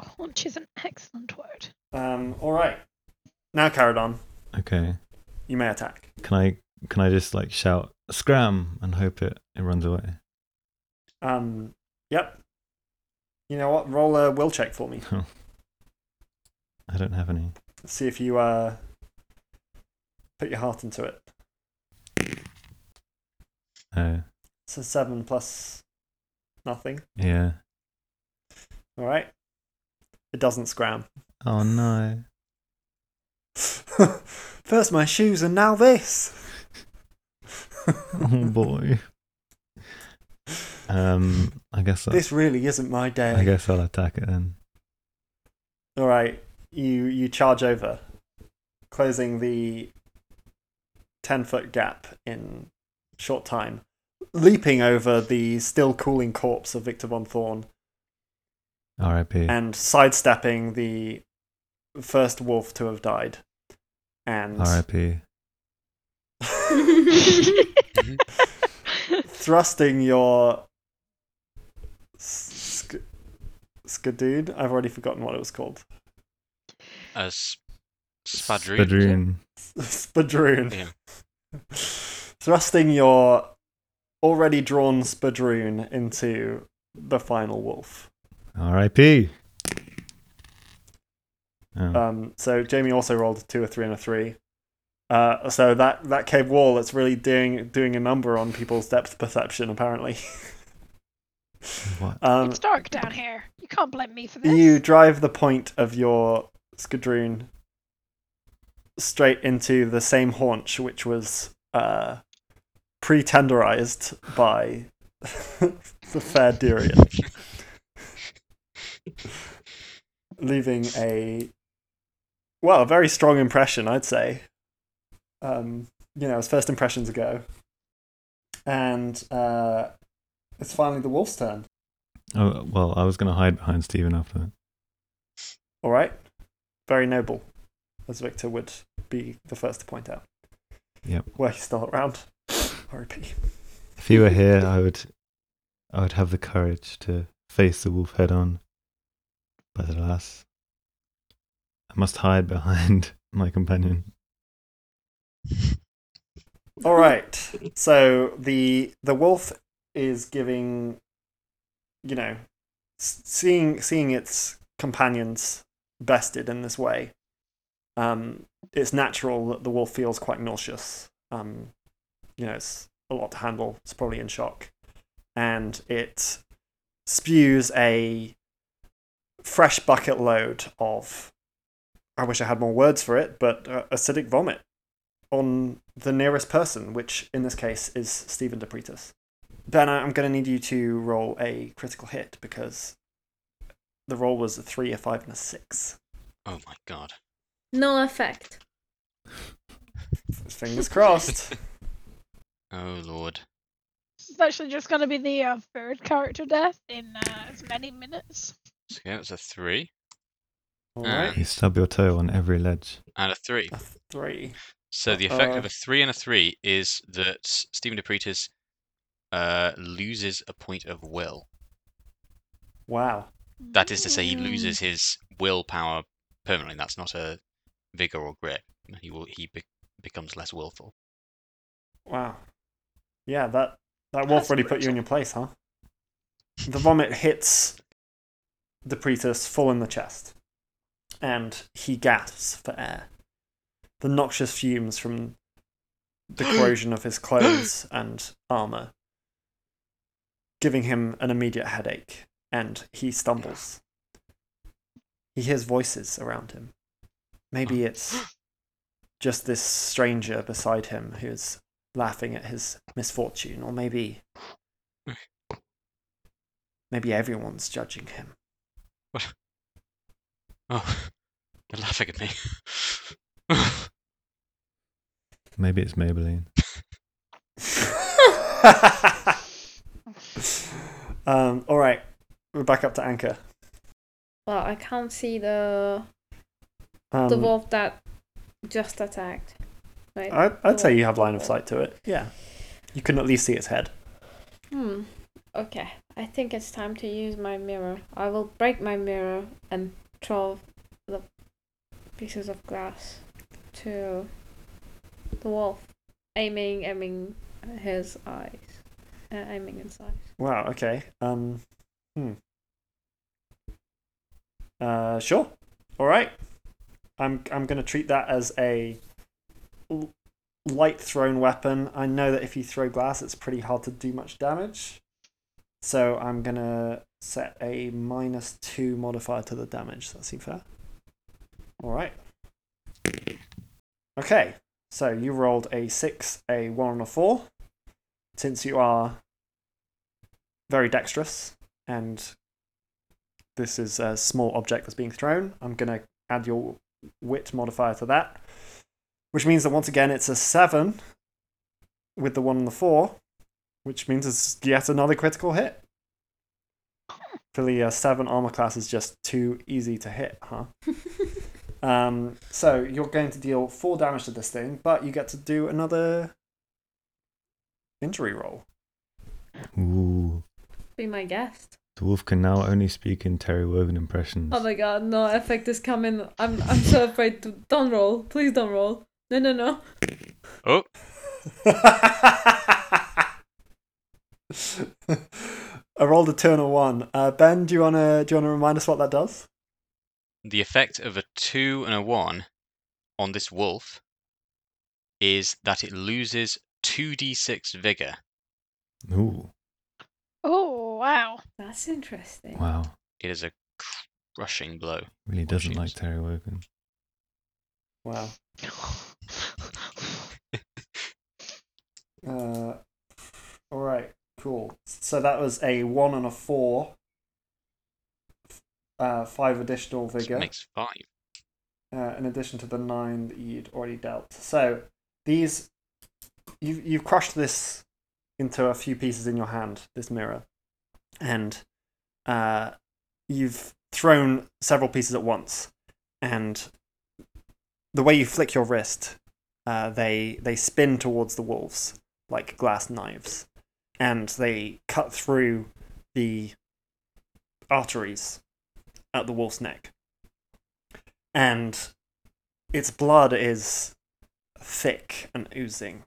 Haunch is an excellent word. Um, all right. Now, Caradon, Okay. you may attack. Can I can I just like shout scram and hope it, it runs away? Um, yep. You know what? Roll a will check for me. I don't have any. See if you uh put your heart into it. Uh, So seven plus nothing. yeah. All right. It doesn't scram. Oh no. First my shoes and now this. Oh boy. Um, I guess I, This really isn't my day. I guess I'll attack it then. All right, you you charge over, closing the ten foot gap in short time, leaping over the still cooling corpse of Victor von Thorn R.I.P. and sidestepping the first wolf to have died, and R.I.P. thrusting your sk- skadoon. I've already forgotten what it was called. As Spadroon. Spadroon. Spadroon. Yeah. Thrusting your already drawn Spadroon into the final wolf. R.I.P. Oh, Um, so Jamie also rolled a two, a three, and a three. Uh, so that, that cave wall, it's really doing doing a number on people's depth perception. Apparently, what? um, it's dark down here. You can't blame me for this. you drive the point of your Skadroon straight into the same haunch, which was uh, pre-tenderized by the fair Durian, leaving a well, a very strong impression, I'd say. Um, you know, as first impressions go, and uh, it's finally the wolf's turn. Oh well, I was gonna hide behind Stephen after that. All right. Very noble, as Victor would be the first to point out. Yep. Were he still around? R.I.P. If he were here, I would, I would have the courage to face the wolf head on. But alas, I must hide behind my companion. All right. So the the wolf is giving, you know, seeing seeing its companions bested in this way. Um, it's natural that the wolf feels quite nauseous. Um, you know, it's a lot to handle. It's probably in shock, and it spews a fresh bucket load of. I wish I had more words for it, but uh, acidic vomit on the nearest person, which in this case is Stephen Depretis. Ben, I- I'm going to need you to roll a critical hit because the roll was a three, a five, and a six. Oh my god. no effect. Fingers crossed. Oh lord. It's actually just going to be the uh, third character death in uh, as many minutes. So yeah, it's a three All Ah. You stub your toe on every ledge. and a three. a three. So the effect Uh, of a three and a three is that Stephen Depretis uh, loses a point of will. Wow. That is to say, he Mm. loses his willpower permanently. That's not a vigor or grit. He will he be- becomes less willful. Wow. Yeah, that that wolf That's really put you in brutal. your place, huh? The vomit hits Depretis full in the chest, and he gasps for air. The noxious fumes from the corrosion of his clothes and armor giving him an immediate headache, and he stumbles. He hears voices around him. Maybe oh. it's just this stranger beside him who's laughing at his misfortune, or maybe maybe everyone's judging him. What? Oh, they're laughing at me. Maybe it's Maybelline. um, all right, we're back up to Anka. Well, I can't see the Um, the wolf that just attacked. Right. I, I'd say you have line of sight to it. Yeah. You can at least see its head. Hmm. Okay. I think it's time to use my mirror. I will break my mirror and throw the pieces of glass to the wolf, aiming, aiming his eyes, uh, aiming his eyes. Wow. Okay. Um. Hmm. Uh. Sure. All right. I'm. I'm gonna treat that as a light thrown weapon. I know that if you throw glass, it's pretty hard to do much damage. So I'm gonna set a minus two modifier to the damage. Does that seem fair? All right. Okay. So you rolled a six, a one, and a four. Since you are very dexterous, and this is a small object that's being thrown. I'm going to add your wit modifier to that, which means that once again it's a 7 with the 1 and the 4, which means it's yet another critical hit. For the uh, 7 armor class is just too easy to hit, huh? Um, so you're going to deal 4 damage to this thing, but you get to do another injury roll. Ooh. Be my guest. The wolf can now only speak in Terry Wogan impressions. Oh my god, no effect is coming. I'm I'm so afraid to don't roll. Please don't roll. No no no. Oh, I rolled a two and one. Uh, ben, do you wanna do you wanna remind us what that does? The effect of a two and a one on this wolf is that it loses 2d6 vigor. Ooh. Oh wow. That's interesting. Wow. It is a crushing blow. Really doesn't like Terry Wogan. Wow. Uh, all right, cool. So that was a one and a four. Uh, five additional vigor. makes five. uh, in addition to the nine that you'd already dealt. So these, you've you've crushed this into a few pieces in your hand, this mirror, and uh, you've thrown several pieces at once, and the way you flick your wrist, uh, they they spin towards the wolves like glass knives, and they cut through the arteries at the wolf's neck and its blood is thick and oozing.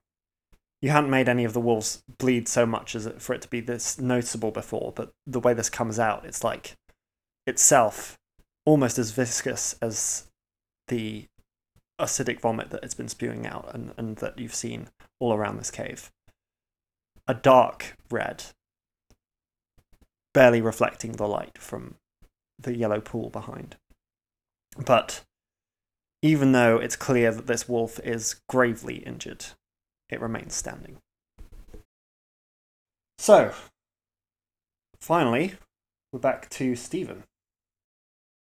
You hadn't made any of the wolves bleed so much as it, for it to be this noticeable before, but the way this comes out, it's like itself almost as viscous as the acidic vomit that it's been spewing out and, and that you've seen all around this cave. A dark red, barely reflecting the light from the yellow pool behind. But even though it's clear that this wolf is gravely injured, it remains standing. So, finally, we're back to Stephen.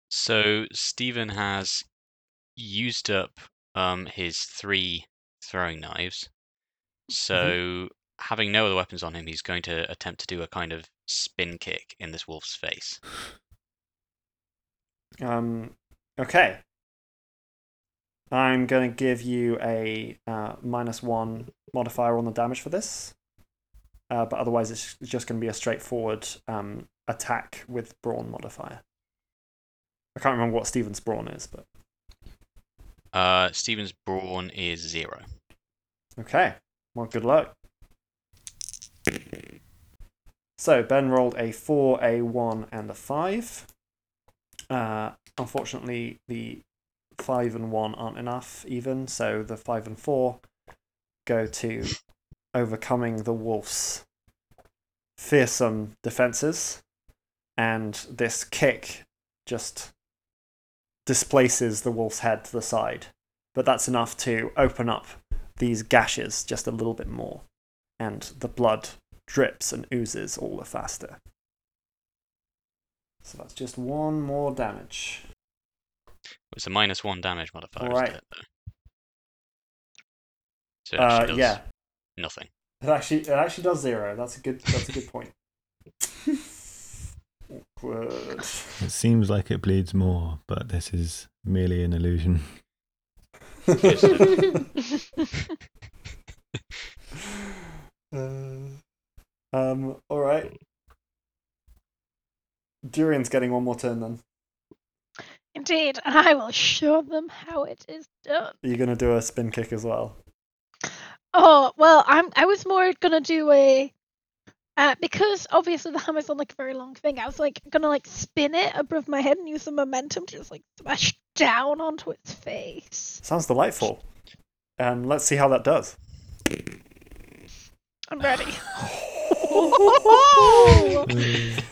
So Stephen has used up um, his three throwing knives. So having no other weapons on him, he's going to attempt to do a kind of spin kick in this wolf's face. Um, okay. I'm going to give you a uh, minus one modifier on the damage for this. Uh, but otherwise, it's just going to be a straightforward um, attack with brawn modifier. I can't remember what Stephen's brawn is, but Uh, Stephen's brawn is zero. okay. Well, good luck. So Ben rolled a four, a one, and a five. Uh, unfortunately, the five and one aren't enough even, so the five and four go to overcoming the wolf's fearsome defenses, and this kick just displaces the wolf's head to the side. But that's enough to open up these gashes just a little bit more, and the blood drips and oozes all the faster. So that's just one more damage. It's a minus one damage modifier. Alright. isn't it. So it Uh, does yeah, nothing. it actually it actually does zero. That's a good that's a good point. Awkward. It seems like it bleeds more, but this is merely an illusion. Uh, um. All right. Durian's getting one more turn. Then Indeed, and I will show them how it is done. are you gonna do a spin kick as well? Oh well, I'm. I was more gonna do a. Uh, because obviously the hammer's on like a very long thing, I was like gonna like spin it above my head and use the momentum to just like smash down onto its face. Sounds delightful. Um. Let's see how that does. I'm ready.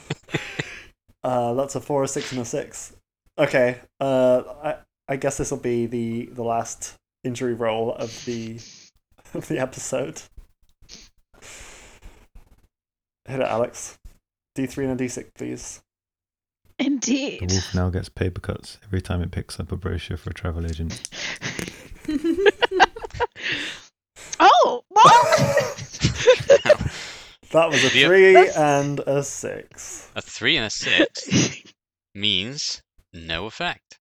Uh, that's a four, a six, and a six. Okay. Uh, I I guess this will be the the last injury roll of the of the episode. Hit it, Alex. D three and a D six, please. Indeed. The wolf now gets paper cuts every time it picks up a brochure for a travel agent. oh, what? That was a Yep. three That's- and a six. A three and a six means no effect.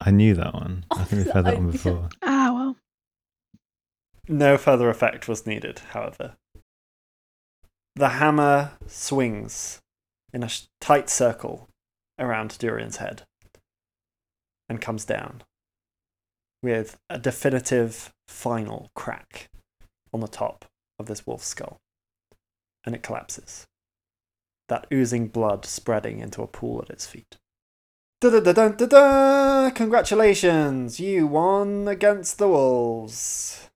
I knew that one. I think we've had that one before. ah well. No further effect was needed, however. The hammer swings in a sh- tight circle around Durian's head and comes down with a definitive final crack on the top of this wolf's skull. And it collapses. That oozing blood spreading into a pool at its feet. Da da da da da da! Congratulations! You won against the wolves.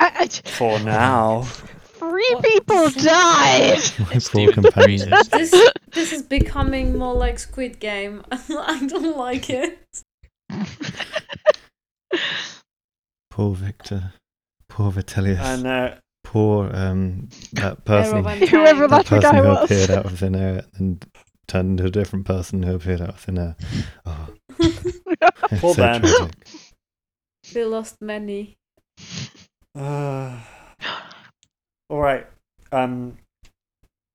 I, I, For now. three What? people died. My poor Stephen companion. freezes. this this is becoming more like Squid Game. I don't like it. Poor Victor. Poor Vitellius. I uh, Poor um that person. Whoever that that person guy who was. appeared out of thin air and turned into a different person who appeared out of thin air. Oh, Poor so Ben. tragic. we lost many. uh, all right. Um,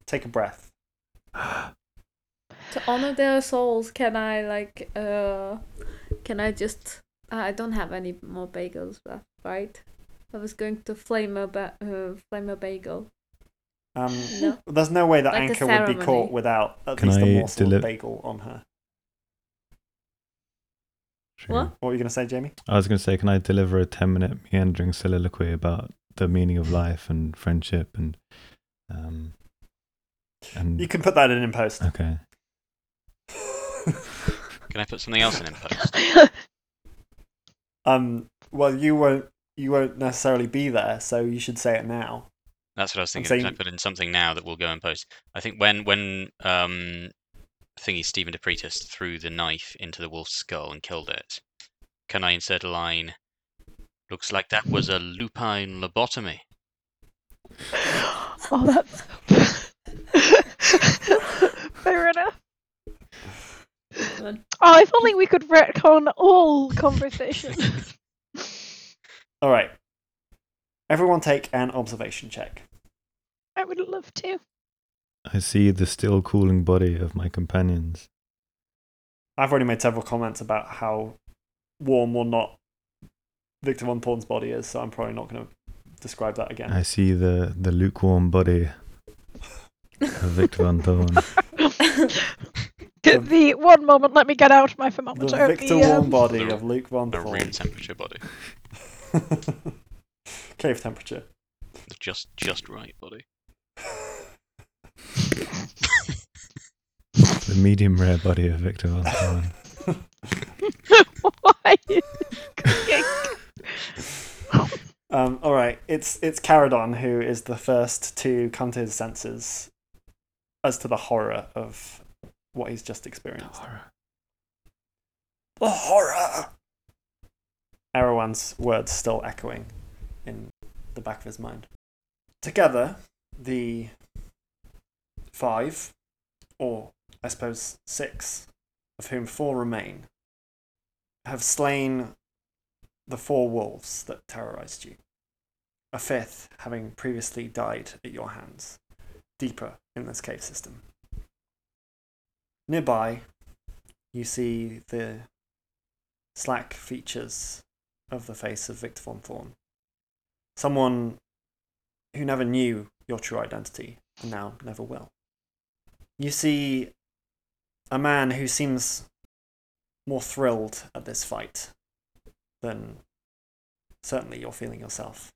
take a breath. To honor their souls, can I like uh, can I just? Uh, I don't have any more bagels left, right? I was going to flame a ba- uh, flame a bagel. Um, No. there's no way that Like a Anka would be caught without at Can least a I morsel deli- of bagel on her. True. What? What were you going to say, Jamie? I was going to say, can I deliver a 10 minute meandering soliloquy about the meaning of life and friendship and. Um, and You can put that in in post. Okay. Can I put something else in in post? um, well, you won't. You won't necessarily be there, so you should say it now. That's what I was I'm thinking. Can I saying- put in something now that we'll go and post? I think when when um thingy Stephen Depretis threw the knife into the wolf's skull and killed it, can I insert a line? Looks like that was a lupine lobotomy. oh, that's fair enough. Oh, if only we could retcon all conversation. All right. Everyone, take an observation check. I would love to. I see the still cooling body of my companions. I've already made several comments about how warm or not Victor von Porn's body is, so I'm probably not going to describe that again. I see the, the lukewarm body of Victor Van Thorn. The- The one moment, let me get out my the thermometer. Victor the, warm um, body The- of Luke von The room temperature body. Cave temperature. Just just right buddy. the medium rare body of Victor Van Thorn. Why? Um, all right, it's it's Caradon who is the first to come to his senses as to the horror of what he's just experienced. The horror. The horror. Erewhon's words still echoing in the back of his mind. Together, the five, or I suppose six, of whom four remain, have slain the four wolves that terrorized you. A fifth having previously died at your hands, deeper in this cave system. Nearby, you see the slack features of the face of Victor von Thorn. Someone who never knew your true identity, and now never will. You see a man who seems more thrilled at this fight than certainly you're feeling yourself,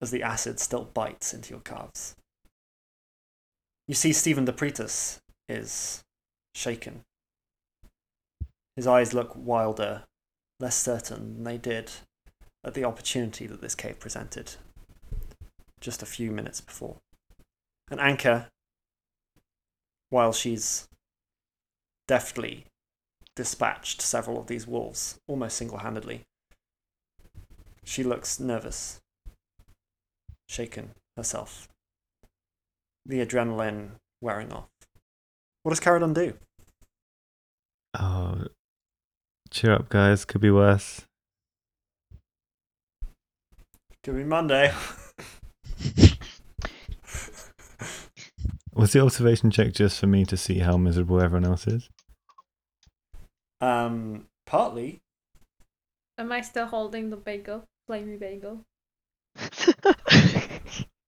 as the acid still bites into your calves. You see Stephen Depretis is shaken. His eyes look wilder, less certain than they did at the opportunity that this cave presented just a few minutes before. And Anka, while she's deftly dispatched several of these wolves, almost single handedly, she looks nervous, shaken herself, the adrenaline wearing off. What does Caradon do? Oh, cheer up, guys. Could be worse. Could be Monday. Was the observation check just for me to see how miserable everyone else is? Um, partly. Am I still holding the bagel? Flamey bagel.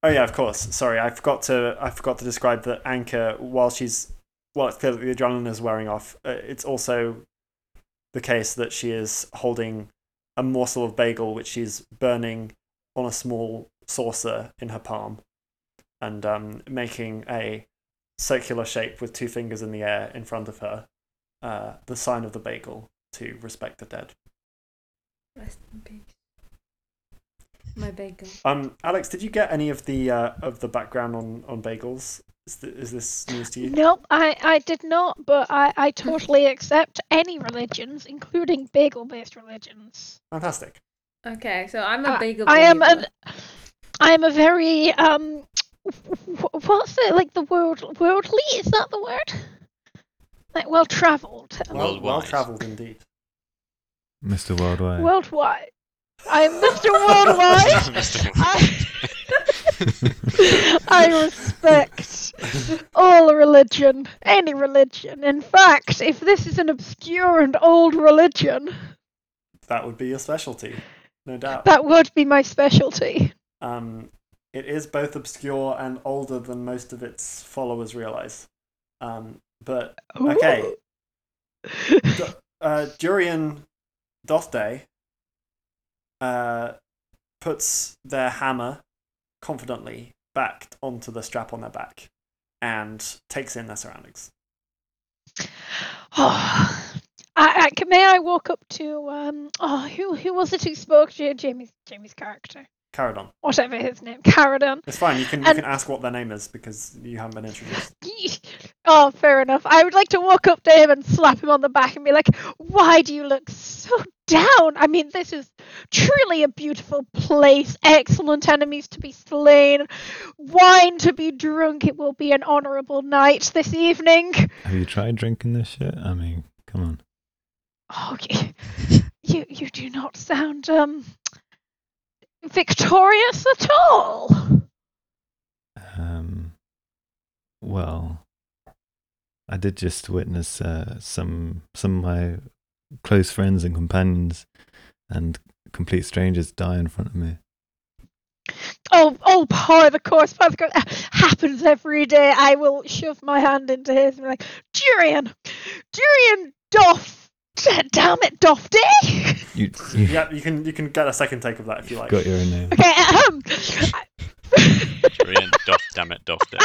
Oh yeah, of course. Sorry, I forgot to. I forgot to describe that Anka while she's. Well, it's clear that the adrenaline is wearing off. Uh, it's also the case that she is holding a morsel of bagel which she's burning on a small saucer in her palm, and um, making a circular shape with two fingers in the air in front of her, uh, the sign of the bagel to respect the dead. Rest in peace. My bagel. Um, Alex, did you get any of the uh, of the background on on bagels? Is, th- is this news to you? Nope, I, I did not, but I, I totally accept any religions, including bagel based religions. Fantastic. Okay, so I'm a I- bagel. I am an I am a very um what's it like the world worldly is that the word? Like well travelled. Well, well travelled indeed. Mr. Worldwide. Worldwide. I am Mr. Worldwide. Mr. I, I respect all religion, any religion. In fact, if this is an obscure and old religion, That would be your specialty, no doubt. that would be my specialty. Um, it is both obscure and older than most of its followers realize. Um, but Okay. D- uh, Durian Dothday uh, puts their hammer confidently back onto the strap on their back and takes in their surroundings. Oh, I, I, may I walk up to um? Oh, who who was it who spoke to Jamie's Jamie's character? Caradon. Whatever his name, Caradon. It's fine. You can you can ask what their name is because you haven't been introduced. Oh, fair enough. I would like to walk up to him and slap him on the back and be like, "Why do you look so down? I mean, this is truly a beautiful place. Excellent enemies to be slain, wine to be drunk. It will be an honourable night this evening." Have you tried drinking this shit? I mean, come on. Oh, you, you, you do not sound um victorious at all. Um, well, I did just witness uh, some some of my close friends and companions and complete strangers die in front of me. Oh, oh, par the course, par the course. Happens every day. I will shove my hand into his and be like, Durian, Durian Doff. Damn it, Doff Day. You, you Yeah, you can you can get a second take of that if you like. got your own name. Okay, um. Brilliant. Doff, damn it, doff day.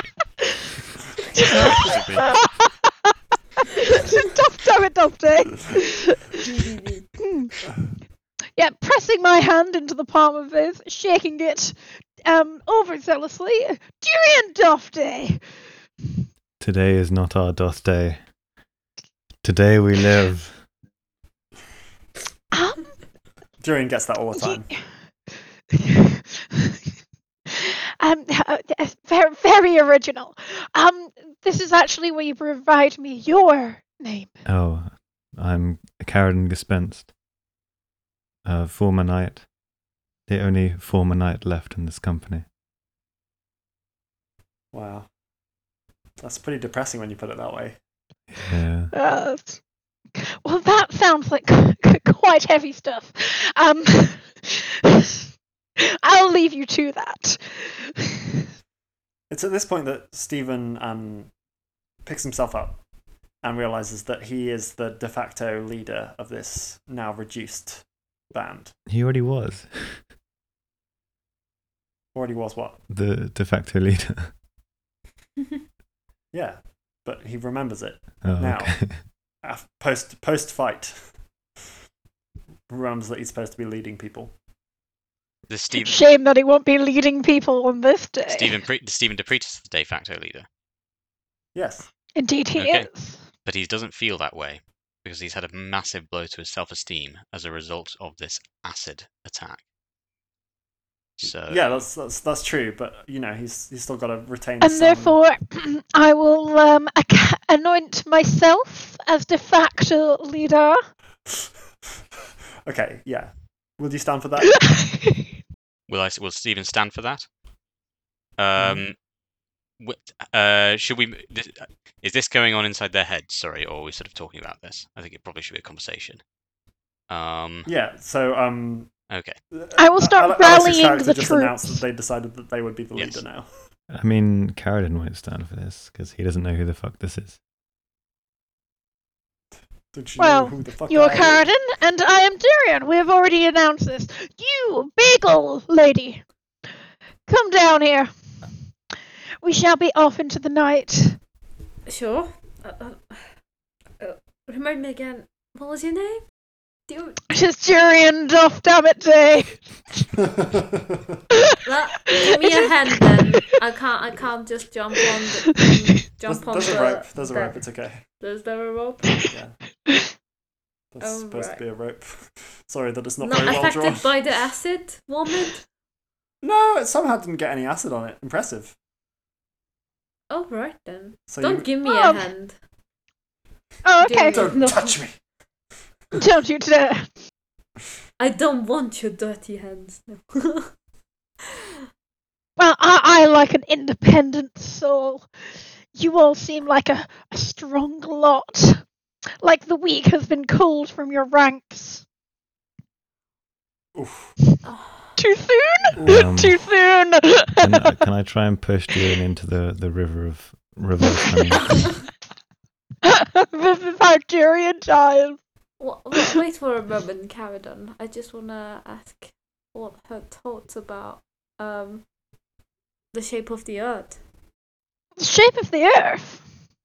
Doff, damn it, Doff Day. Hmm. yeah, pressing my hand into the palm of his, shaking it um overzealously. Durian Doff Day. Today is not our doth day. Today we live. Um, Durian gets that all the time. um, uh, very, very original. Um, this is actually where you provide me your name. Oh, I'm Caradon Dispensed. A former knight. The only former knight left in this company. Wow, that's pretty depressing when you put it that way. Yeah. Uh, well, that sounds like quite heavy stuff. Um, I'll leave you to that. It's at this point that Stephen um, picks himself up and realizes that he is the de facto leader of this now reduced band. He already was Already was what? the de facto leader. Yeah, but he remembers it Oh, Now. okay. Af- post post fight. Remembers that he's supposed to be leading people. The Steve, Shame that he won't be leading people on this day. Stephen Pre- Stephen Depretis is the de facto leader, Yes. Indeed, he Okay. is. but he doesn't feel that way because he's had a massive blow to his self-esteem as a result of this acid attack. So yeah, that's that's that's true. But you know, he's he's still got to retain. And some... therefore, I will um, ac- anoint myself as de facto leader. okay, yeah. Will you stand for that? will I? Will Stephen stand for that? Um, wh- uh, should we? Is this going on inside their heads? Sorry, or are we sort of talking about this? I think it probably should be a conversation. Um. yeah. So um. Okay. I will start Ale- Alex's rallying character the just announced that they decided that they would be the Yes. leader now. I mean, Caradon won't stand for this because he doesn't know who the fuck this is. Don't you Well, know who the fuck You're I? Caradon, and I am Durian. We have already announced this. You, bagel lady, come down here. We shall be off into the night. Sure. Uh, uh, uh, remind me again. What was your name? Do you, It is Durian Doff Damn it Day. that, give me a hand then. I can't. I can't just jump on the. um, There's, jump on there's the. a rope. There's a the- rope. It's okay. There's there a rope? Yeah. That's Oh, supposed right. to be a rope. Sorry that it's not, Not very well affected drawn. by the acid vomit. No, it somehow didn't get any acid on it. Impressive. Oh right then. So Don't you give me Oh. a hand. Oh, okay. Dude. don't No. touch me. Don't you dare. I don't want your dirty hands. No. Well, I, I like an independent soul. You all seem like a, a strong lot. Like the weak has been culled from your ranks. Oof. Too soon? Um, Too soon! Can, I- can I try and push Durin into the, the river of reverse honey? this is how Tyrion dies. Wha- wha- wait for a moment, Caradon. I just wanna ask what her thoughts about um the shape of the earth. The shape of the earth.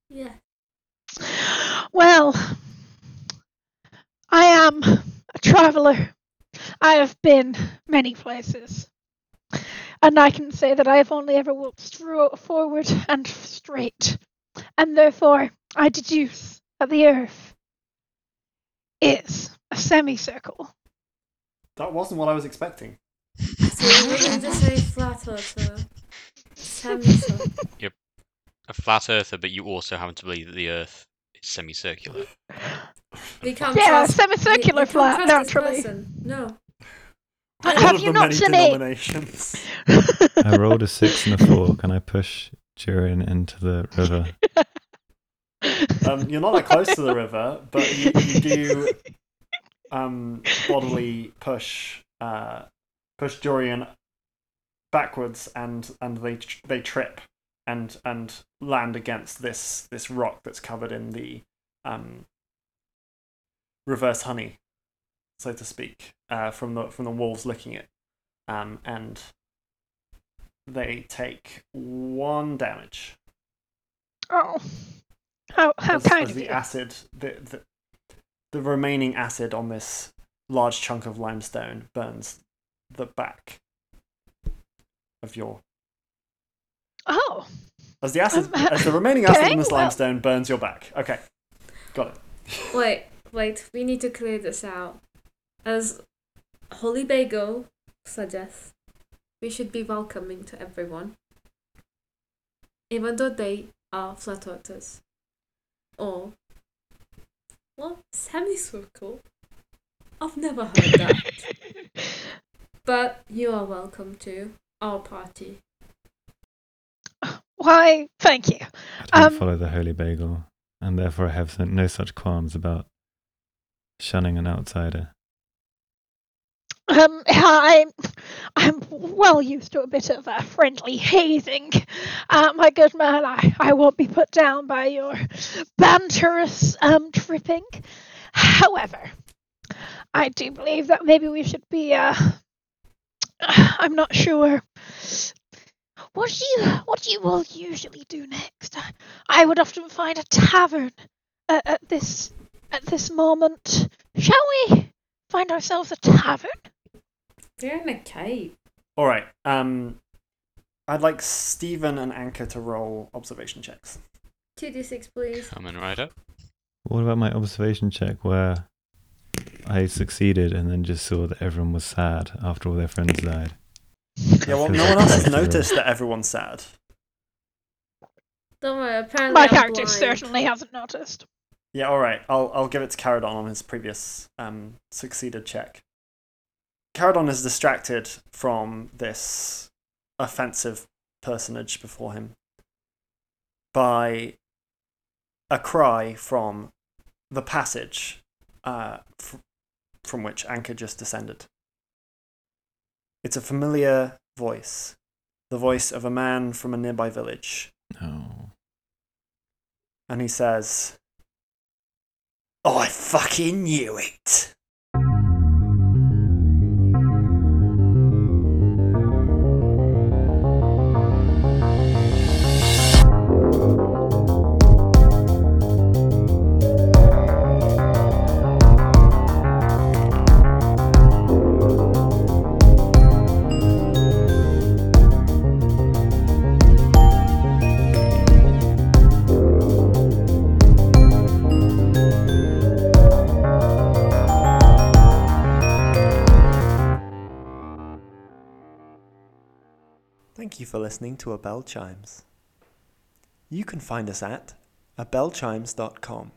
Yeah. Well, I am a traveller. I have been many places. And I can say that I have only ever walked forward and straight. And therefore, I deduce that the earth is a semicircle. That wasn't what I was expecting. So you're going to say flat earth, uh, semicircle. A flat earther, but you also happen to believe that the Earth is semicircular. We can't Yeah, trust. semicircular we, we flat, can't trust this naturally. person. No. Ha- One have of you the not many seen it? denominations. I rolled a six and a four. Can I push Durin into the river? Um, you're not that close to the river, but you, you do um, bodily push uh, push Dorian backwards, and and they they trip and and land against this this rock that's covered in the um, reverse honey, so to speak, uh, from the from the wolves licking it, um, and they take one damage. Oh. How, how as, kind as of the you. acid the, the the remaining acid on this large chunk of limestone burns the back of your Oh. as the acid Um, as the remaining acid okay, on this well- limestone burns your back okay got it Wait, wait. We need to clear this out. As Holy Bagel suggests, we should be welcoming to everyone, even though they are flat earthers. Or, what? Semicircle? I've never heard that. but you are welcome to our party. Why, thank you. I don't Um, follow the holy bagel, and therefore I have no such qualms about shunning an outsider. Um, I'm, I'm well used to a bit of a friendly hazing. Uh, my good man, I, I won't be put down by your banterous um tripping. However, I do believe that maybe we should be. Uh, I'm not sure. What do you what do you all usually do next? I, would often find a tavern at this at this moment. Shall we find ourselves a tavern? You're in a cave. All right. Um, I'd like Stephen and Anka to roll observation checks. 2d6, please. Coming right up. What about my observation check where I succeeded and then just saw that everyone was sad after all their friends died? Yeah, well, no one else has noticed that everyone's sad. Don't worry, apparently My I'm character blind. certainly hasn't noticed. Yeah, all right. I'll I'll give it to Caradon on his previous um succeeded check. Caradon is distracted from this offensive personage before him by a cry from the passage uh, fr- from which Anka just descended. It's a familiar voice, the voice of a man from a nearby village, No. and he says, I fucking knew it. Listening to A Bell Chimes. You can find us at abellchimes.com.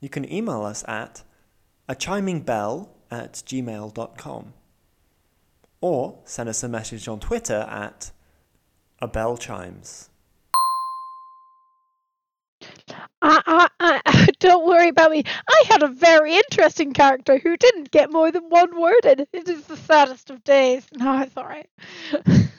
You can email us at a chiming bell at gmail.com or send us a message on Twitter at a bell chimes. I, I, I, don't worry about me. I had a very interesting character who didn't get more than one word in. It is the saddest of days. No, it's alright.